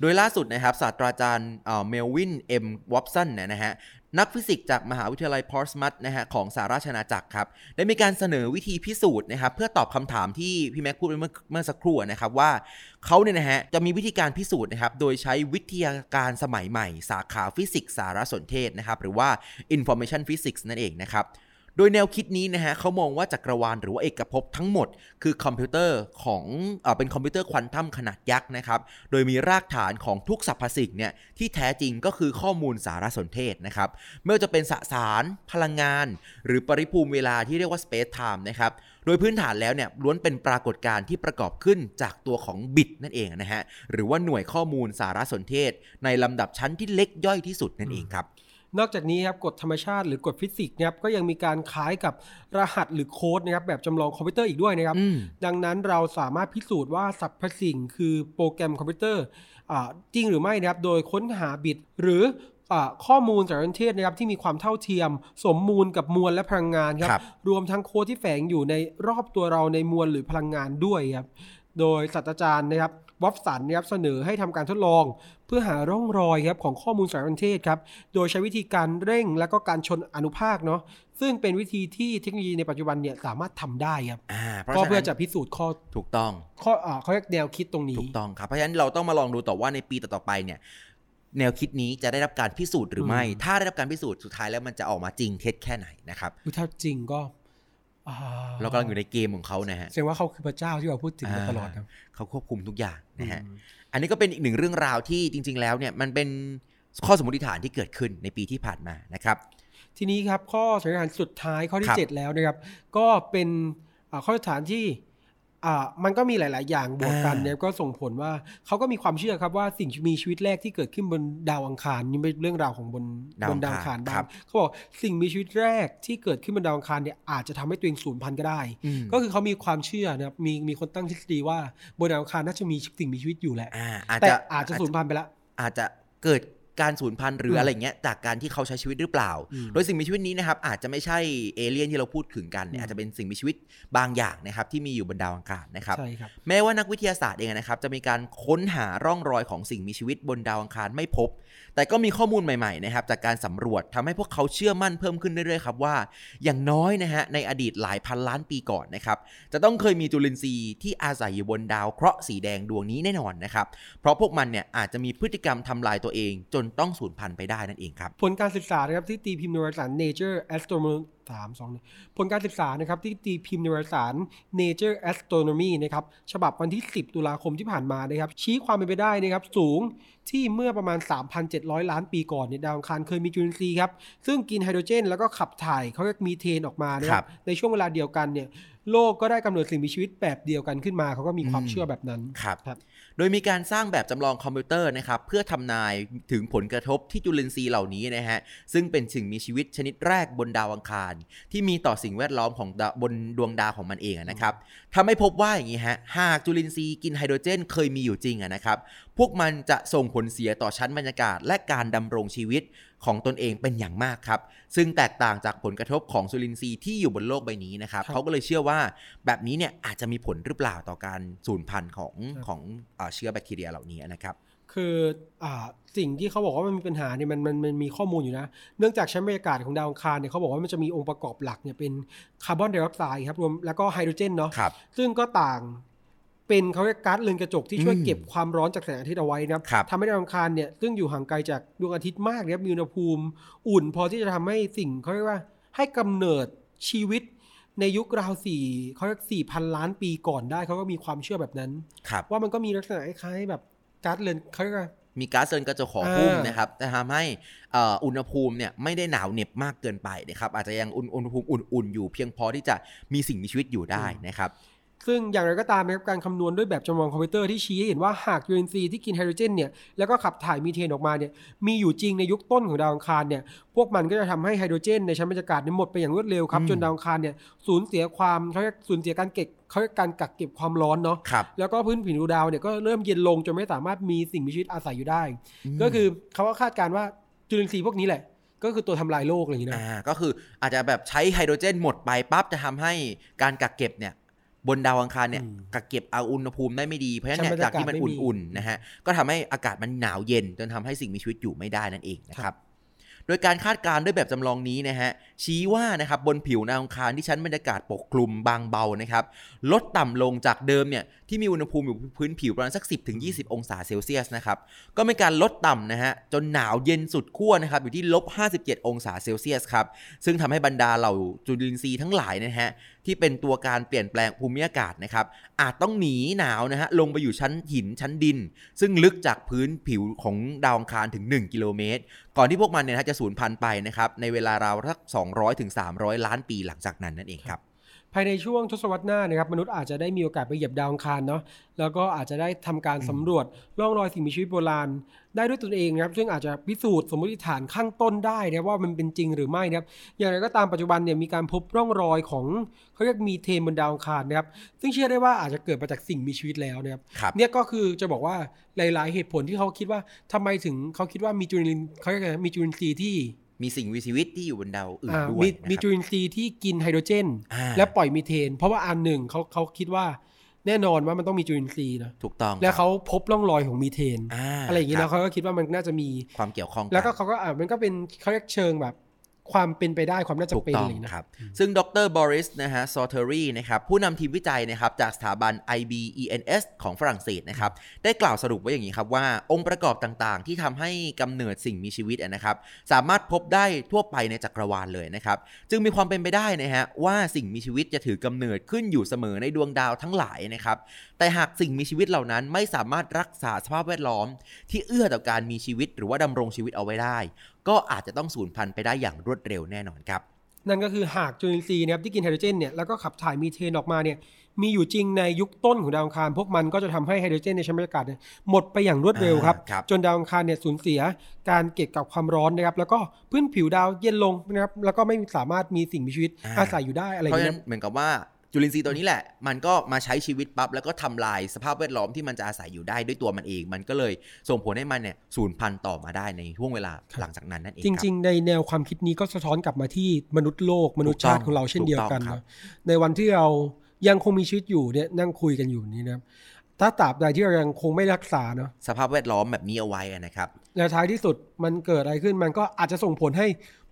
โดยล่าสุดนะครับศาสตราจารย์เมลวินเอ็มวอปสันเนี่ยนะฮะนักฟิสิกส์จากมหาวิทยาลัยพอร์ตสมัทนะฮะของสหราชอาณาจักรครับได้มีการเสนอวิธีพิสูจน์นะครับเพื่อตอบคำถามที่พี่แม็กพูดไปเมื่อเมื่อสักครู่นะครับว่าเขาเนี่ยนะฮะจะมีวิธีการพิสูจน์นะครับโดยใช้วิทยาการสมัยใหม่ สาขาฟิสิกส์สารสนเทศนะครับหรือว่า information physics นั่นเองนะครับโดยแนวคิดนี้นะฮะเขามองว่าจักรวาลหรือว่าเอกภพทั้งหมด คือคอมพิวเตอร์ของเออเป็นคอมพิวเตอร์ควอนตัมขนาดยักษ์นะครับ โดยมีรากฐานของทุกสรรพสิ่งเนี่ยที่แท้จริงก็คือข้อมูลสารสนเทศนะครับ ไม่ว่าจะเป็นสสาร พลังงาน หรือปริภูมิเวลาที่เรียกว่า space time นะครับโดยพื้นฐานแล้วเนี่ยล้วนเป็นปรากฏการณ์ที่ประกอบขึ้นจากตัวของบิตนั่นเองนะฮะหรือว่าหน่วยข้อมูลสารสนเทศ ในลำดับชั้นที่เล็กย่อยที่สุดนั่นเองครับ นอกจากนี้ครับกฎธรรมชาติหรือกฎฟิสิกส์นะครับก็ยังมีการคล้ายกับรหัสหรือโค้ดนะครับแบบจำลองคอมพิวเตอร์อีกด้วยนะครับอืมดังนั้นเราสามารถพิสูจน์ว่าสรรพสิ่งคือโปรแกรมคอมพิวเตอร์อ่าจริงหรือไม่นะครับโดยค้นหาบิตหรืออาข้อมูลสารสนเทศนะครับที่มีความเท่าเทียม สมมูลกับมวลและพลังงานครับครับรวมทั้งโค้ดที่แฝงอยู่ในรอบตัวเราในมวลหรือพลังงานด้วยครับโดยศาสตราจารย์นะครับ วอฟสันนะครับเสนอให้ทำการทดลอง เพื่อหาร่องรอยครับของข้อมูลสารสนเทศครับโดยใช้วิธีการเร่งและก็การชนอนุภาคเนาะซึ่งเป็นวิธีที่เทคโนโลยีในปัจจุบันเนี่ยสามารถทำได้ครับอ่าเพราะก็ฉะเพื่อนั้นจะพิสูจน์ข้อถูกต้องข้ออ่าเขาเรียกแนวคิดตรงนี้ถูกต้องครับเพราะฉะนั้นเราต้องมาลองดูต่อว่าในปีต่อๆไปเนี่ยแนวคิดนี้จะได้รับการพิสูจน์หรือไม่อืมถ้าได้รับการพิสูจน์สุดท้ายแล้วมันจะออกมาจริงเท็จแค่ไหนนะครับคือถ้าจริงก็อ่า เรากำลังอยู่ในเกมของเขานะฮะแสดงว่าเขาคือพระเจ้าที่เราพูดถึงมาตลอดครับเขาควบคุมทุกอย่างนะฮะอืมอันนี้ก็เป็นอีกหนึ่งเรื่องราวที่จริง ๆ แล้วเนี่ยมันเป็นข้อสมมติฐานที่เกิดขึ้นในปีที่ผ่านมานะครับ ทีนี้ครับข้อสันนิษฐานสุดท้ายข้อคที่รับเจ็ดแล้วนะครับ ก็เป็นอ่าข้อสันนิษฐานที่ อ่ามันก็มีหลาย ๆ อย่างบวกกันเนี่ยก็ส่งผลว่าเขาก็มีความเชื่อครับว่าสิ่งมีชีวิตแรกที่เกิดขึ้นบนดาวอังคารนี่เป็นเรื่องราวของบนดาวบอันงคารดาวอังคารคบ้ารังบเขาบอกสิ่งมีชีวิตแรกที่เกิดขึ้นบนดาวอังคารเนี่ยอาจจะทำให้ตัวเองสูญพันธุ์ก็ได้อืมก็คือเขามีความเชื่อนะครับมีมีคนตั้งทฤษฎีว่าบนดาวอังคารน่าจะมีสิ่งมีชีวิตอยู่แหละอ่าอาจแต่จะอาจจะสูญพันธุ์ไปแล้วอาจจะเกิด การสูญพันธุ์หรือมอะไรเงี้ยจากการที่เขาใช้ชีวิตหรือเปล่าอืมโดยสิ่งมีชีวิตนี้นะครับอาจจะไม่ใช่เอเลี่ยนที่เราพูดถึงกันเนี่ยอืมอาจจะเป็นสิ่งมีชีวิตบางอย่างนะครับที่มีอยู่บนดาวอังคารนะครับใช่ครับแม้ว่านักวิทยาศาสตร์เองนะครับจะมีการค้นหาร่องรอยของสิ่งมีชีวิตบนดาวอังคารไม่พบ แต่ก็มีข้อมูลใหม่ๆนะครับจากการสำรวจทำให้พวกเขาเชื่อมั่นเพิ่มขึ้นเรื่อยๆครับว่า อย่างน้อยนะฮะในอดีตหลายพันล้านปีก่อนนะครับจะต้องเคยมีจุลินทรีย์ที่อาศัยอยู่บนดาวเคราะห์สีแดงดวงนี้แน่นอนนะครับเพราะพวกมันเนี่ยอาจจะมีพฤติกรรมทำลายตัวเองจนต้องสูญพันธุ์ไปได้นั่นเองครับ ผลการศึกษานะครับที่ตีพิมพ์ในวารสาร Nature Astronomy สามสองหนึ่งผลการศึกษานะครับที่ตีพิมพ์ในวารสาร Nature Astronomy นะครับฉบับวันที่ 10 ตุลาคมที่ผ่านมานะครับ ชี้ความเป็นไปได้นะครับสูงที่เมื่อประมาณ 3,700 ล้านปีก่อนเนี่ยดาวอังคารเคยมีจุลินทรีย์ครับ ซึ่งกินไฮโดรเจน แล้วก็ขับถ่ายเขาเรียกมีเทนออกมานะคครัรับบในช่วงเวลาเดียวกันเนี่ยโลกก็ได้กำเนิดสิ่งมีชีวิตแบบเดียวกันขึ้นมาเขาก็มีความอืมเชื่อแบบนั้นครับครับ โดยมีการสร้างแบบจำลองคอมพิวเตอร์นะครับเพื่อทำนายถึงผลกระทบที่จุลินทรีย์เหล่านี้นะฮะซึ่งเป็นสิ่งมีชีวิตชนิดแรกบนดาวอังคาร ที่มีต่อสิ่งแวดล้อมของบนดวงดาวของมันเองนะครับทำให้พบว่าอย่างนี้ฮะหากจุลินทรีย์กินไฮโดรเจนเคยมีอยู่จริงนะครับพวกมันจะส่งผลเสียต่อชั้นบรรยากาศและการดำรงชีวิต ของตนเองเป็นอย่างมากครับ ซึ่งแตกต่างจากผลกระทบของจุลินทรีย์ที่อยู่บนโลกใบนี้นะครับครับเขาก็เลยเชื่อว่าแบบนี้เนี่ยอาจจะมีผลหรือเปล่าต่อการสูญพันธุ์ของครับของอ่าเชื้อแบคทีเรียเหล่านี้นะครับคืออ่าสิ่งที่เขาบอกว่ามันมีปัญหาเนี่ยมันมันมันมีข้อมูลอยู่นะ เนื่องจากชั้นบรรยากาศของดาวอังคารเนี่ยเขาบอกว่ามันจะมีองค์ประกอบหลักเนี่ยเป็นคาร์บอนไดออกไซด์ครับรวมแล้วก็ไฮโดรเจนเนาะครับซึ่งก็ต่าง เป็นเขาเรียกก๊าซเรือนกระจกที่ช่วยอืมเก็บความร้อนจากแสงอาทิตย์เอาไว้นะครับครับทำให้ดาวอังคารเนี่ยซึ่งอยู่ห่างไกลจากดวงอาทิตย์มากนะครับมีอุณหภูมิอุ่น พอที่จะทำให้สิ่งเขาเรียกว่าให้กำเนิดชีวิตในยุคราวสี่เขาเรียกสี่พันล้านปีก่อนได้เขาก็มีความเชื่อแบบนั้นครับว่ามันก็มีลักษณะคล้ายๆแบบก๊าซเรือนเขาเรียกว่ามีก๊าซเรือนกระจกห่อหุ้มอยู่นะครับจะทำให้เอ่ออุณหภูมิเนี่ยไม่ได้หนาวเหน็บมากเกินไปนะครับอาจจะยังอุณอุณหภูมิอุ่นๆอยู่เพียงพอที่จะมีสิ่งมีชีวิตอยู่ได้นะครับ ซึ่งอย่างไรก็ตามนะครับการคำนวณด้วยแบบจำลองคอมพิวเตอร์ที่ชี้ให้เห็นว่าหากจุลินทรีย์ที่กินไฮโดรเจนเนี่ยแล้วก็ขับถ่ายมีเทนออกมาเนี่ยมีอยู่จริงในยุคต้นของดาวอังคารเนี่ยพวกมันก็จะทำให้ไฮโดรเจนในชั้นบรรยากาศเนี่ยหมดไปอย่างรวดเร็วครับอืมจนดาวอังคารเนี่ยสูญเสียความเขาเรียกสูญเสียการเก็บเขาเรียกการกักเก็บความร้อนเนาะครับแล้วก็พื้นผิวดาวเนี่ยก็เริ่มเย็นลงจนไม่สามารถมีสิ่งมีชีวิตอาศัยอยู่ได้อืมก็คือเขาก็คาดการณ์ว่าจุลินทรีย์พวกนี้แหละก็คือตัวทำลายโลกอะไรอย่างนี้นะอ่าก็คืออาจจะแบบใช้ไฮโดรเจนหมดไปปั๊บจะทำให้การกักเก็บเนี่ย บนดาวอังคารเนี่ยอืมกักเก็บเอาอุณหภูมิได้ไม่ดี เพราะฉะนั้นเนี่ยชั้นบรรจากยากาศที่มันไม่มีอุ่นๆนะฮะก็ทำให้อากาศมันหนาวเย็น จนทำให้สิ่งมีชีวิตอยู่ไม่ได้นั่นเองนะครับโดยการคาดการณ์ด้วยแบบจำลองนี้นะฮะชี้ว่านะครับบนผิวดาวอังคารที่ชั้นบรรยากาศปกคลุมบางเบานะครับลดต่ำลงจากเดิมเนี่ย ที่มีอุณหภูมิอยู่พื้นผิวประมาณสัก 10ถึง20 องศาเซลเซียสนะครับ ก็มีการลดต่ำนะฮะ จนหนาวเย็นสุดขั้วนะครับ อยู่ที่ลบ 57 องศาเซลเซียสครับ ซึ่งทำให้บรรดาเหล่าจุลินทรีย์ทั้งหลายนะฮะ ที่เป็นตัวการเปลี่ยนแปลงภูมิอากาศนะครับ อาจต้องหนีหนาวนะฮะ ลงไปอยู่ชั้นหินชั้นดิน ซึ่งลึกจากพื้นผิวของดาวอังคารถึง 1 กิโลเมตร ก่อนที่พวกมันเนี่ยนะจะสูญพันธุ์ไปนะครับ ในเวลาราวสัก200ถึง300 ล้านปีหลังจากนั้นนั่นเองครับ ภายในช่วงทศวรรษหน้านะครับมนุษย์อาจจะได้มีโอกาสไปเหยียบดาวอังคารเนาะแล้วก็อาจจะได้ทำการสำรวจร่องรอยสิ่งมีชีวิตโบราณ ได้ด้วยตนเองนะครับซึ่งอาจจะพิสูจน์สมมติฐานข้างต้นได้นะว่ามันเป็นจริงหรือไม่นะครับอย่างไรก็ตามปัจจุบันเนี่ยมีการพบร่องรอยของเขาเรียกมีเทนบนดาวอังคารนะครับซึ่งเชื่อได้ว่าอาจจะเกิดมาจากสิ่งมีชีวิตแล้วนะครับครับเนี่ยก็คือจะบอกว่าหลาย ๆ เหตุผลที่เขาคิดว่าทำไมถึงเขาคิดว่ามีจุลินเขาเรียกไงมีจุลินทรีย์ที่ มีสิ่งมีชีวิตที่อยู่บนดาวอื่นอ่าด้วยมีนะมีครับจุลินทรีย์ที่กินไฮโดรเจนอ่าและปล่อยมีเทน เพราะว่าอันหนึ่งเขาเขาคิดว่าแน่นอนว่ามันต้องมีจุลินทรีย์นะถูกต้อง แล้วครับเขาพบร่องรอยของมีเทนอ่าอะไรอย่างนี้คแล้บวเขาก็คิดว่ามันน่าจะมีความเกี่ยวข้องนแล้วก็เขาก็อ่ามันก็เป็นเขาเรียกเชิงแบบ ความเป็นไปได้ความน่าจะถูกเป็นต้องอะไรอย่างนี้นะครับ ซึ่งดรบอริสนะฮะซอเทอรีนะครับผู้นำทีมวิจัยนะครับจากสถาบัน IBENS ของฝรั่งเศสนะครับได้กล่าวสรุปไว้อย่างนี้ครับว่าองค์ประกอบต่างๆ ที่ทำให้กำเนิดสิ่งมีชีวิตอะนะครับ สามารถพบได้ทั่วไปในจักรวาลเลยนะครับ จึงมีความเป็นไปได้นะฮะว่าสิ่งมีชีวิตจะถือกำเนิดขึ้นอยู่เสมอในดวงดาวทั้งหลายนะครับ แต่หากสิ่งมีชีวิตเหล่านั้นไม่สามารถรักษาสภาพแวดล้อม ที่เอื้อต่อการมีชีวิตหรือว่าดำรงชีวิตเอาไว้ได้ ก็อาจจะต้องสูญพันธุ์ไปได้อย่างรวดเร็วแน่นอนครับนั่นก็คือหากจุลินทรีย์นะครับที่กินไฮโดรเจนเนี่ยแล้วก็ขับถ่ายมีเทนออกมาเนี่ยมีอยู่จริงในยุคต้นของดาวอังคาร พวกมันก็จะทำให้ไฮโดรเจนในชั้นบรรยากาศเนี่ยหมดไปอย่างรวดเร็วครับอ่าครับจนดาวอังคารเนี่ยสูญเสียการเก็บกับความร้อนนะครับ แล้วก็พื้นผิวดาวเย็นลงนะครับแล้วก็ไม่สามารถมีสิ่งมีชีวิตอาศัยอยู่ได้อะไรอเพย่างราะฉะเงี้นั้ยนเหมือนกับว่า จุลินทรีย์ตัวนี้แหละ มันก็มาใช้ชีวิตปั๊บแล้วก็ทำลายสภาพแวดล้อมที่มันจะอาศัยอยู่ได้ด้วยตัวมันเอง มันก็เลยส่งผลให้มันเนี่ยสูญพันธุ์ต่อมาได้ในช่วงเวลาหลังจากนั้นนั่นเองจริง ๆ ในแนวความคิดนี้ก็สะท้อนกลับมาที่มนุษย์โลกมนุษยชาติของเราเช่นเดียวกันถูกต้องครับนะในวันที่เรายังคงมีชีวิตอยู่เนี่ยนั่งคุยกันอยู่นี้นะครับถ้าตราบใดที่เรายังคงไม่รักษาเนาะๆสภาพแวดล้อมแบบนี้เอาไว้อะนะครับ แล้วท้ายที่สุดมันเกิดอะไรขึ้นมันก็อาจจะส่งผลให้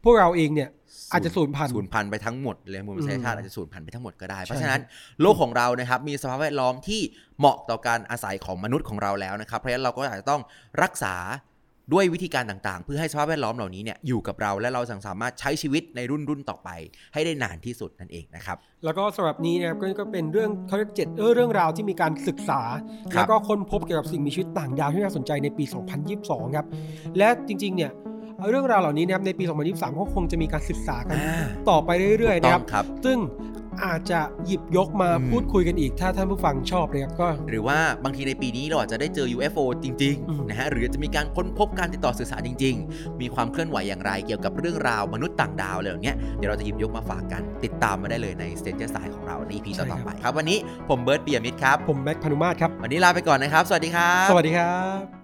พวกเราเองเนี่ยอาจจะสูญพันธุ์สูญพันธุ์ไปทั้งหมดเลยมวลมนุษยชาติอืมอาจจะสูญพันธุ์ไปทั้งหมดก็ได้ใช่เพราะฉะนั้นโลกของเรานะครับมีสภาพแวดล้อมที่เหมาะต่อการอาศัยของมนุษย์ของเราแล้วนะครับ เพราะฉะนั้นเราก็อาจจะต้องรักษาด้วยวิธีการต่างๆ เพื่อให้สภาพแวดล้อมเหล่านี้เนี่ยอยู่กับเราและเราสามารถใช้ชีวิตในรุ่นรุ่นต่อไป ให้ได้นานที่สุดนั่นเองนะครับ แล้วก็สำหรับนี้นะครับก็ก็เป็นเรื่องเขาเรียกเจ็ดเออเรื่องราวที่มีการศึกษาครับแล้วก็ค้นพบเกี่ยวกับสิ่งมีชีวิตต่างดาวที่น่าสนใจในปี 2022 ครับ และจริงๆ เนี่ย เรื่องราวเหล่านี้นะครับในปี 2023 ก็คงจะมีการศึกษากันอ่าต่อไปเรื่อยๆถูกนะต้คอรับงครับ ซึ่งอาจจะหยิบยกมาอืมพูดคุยกันอีก ถ้าท่านผู้ฟังชอบนะครับก็ หรือว่าบางทีในปีนี้เราอาจจะได้เจอ UFO จริงอืมๆนะฮะหรือจะมีการค้นพบการติดต่อสื่อสารจริง ๆ มีความเคลื่อนไหวอย่างไรเกี่ยวกับเรื่องราวมนุษย์ต่างดาวอะไรอย่างเงี้ยเดี๋ยวเราจะหยิบยกมาฝากกัน ติดตามมาได้เลยใน s t a n g e r Side ของเราใน EP ต่อๆไปครับวันนี้ผมเบิร์ตเปียมิตรครับผมแม็กพานุมาตรครับวันนี้ลาไปก่อนนะครับ สวัสดีครับ สวัสดีครับ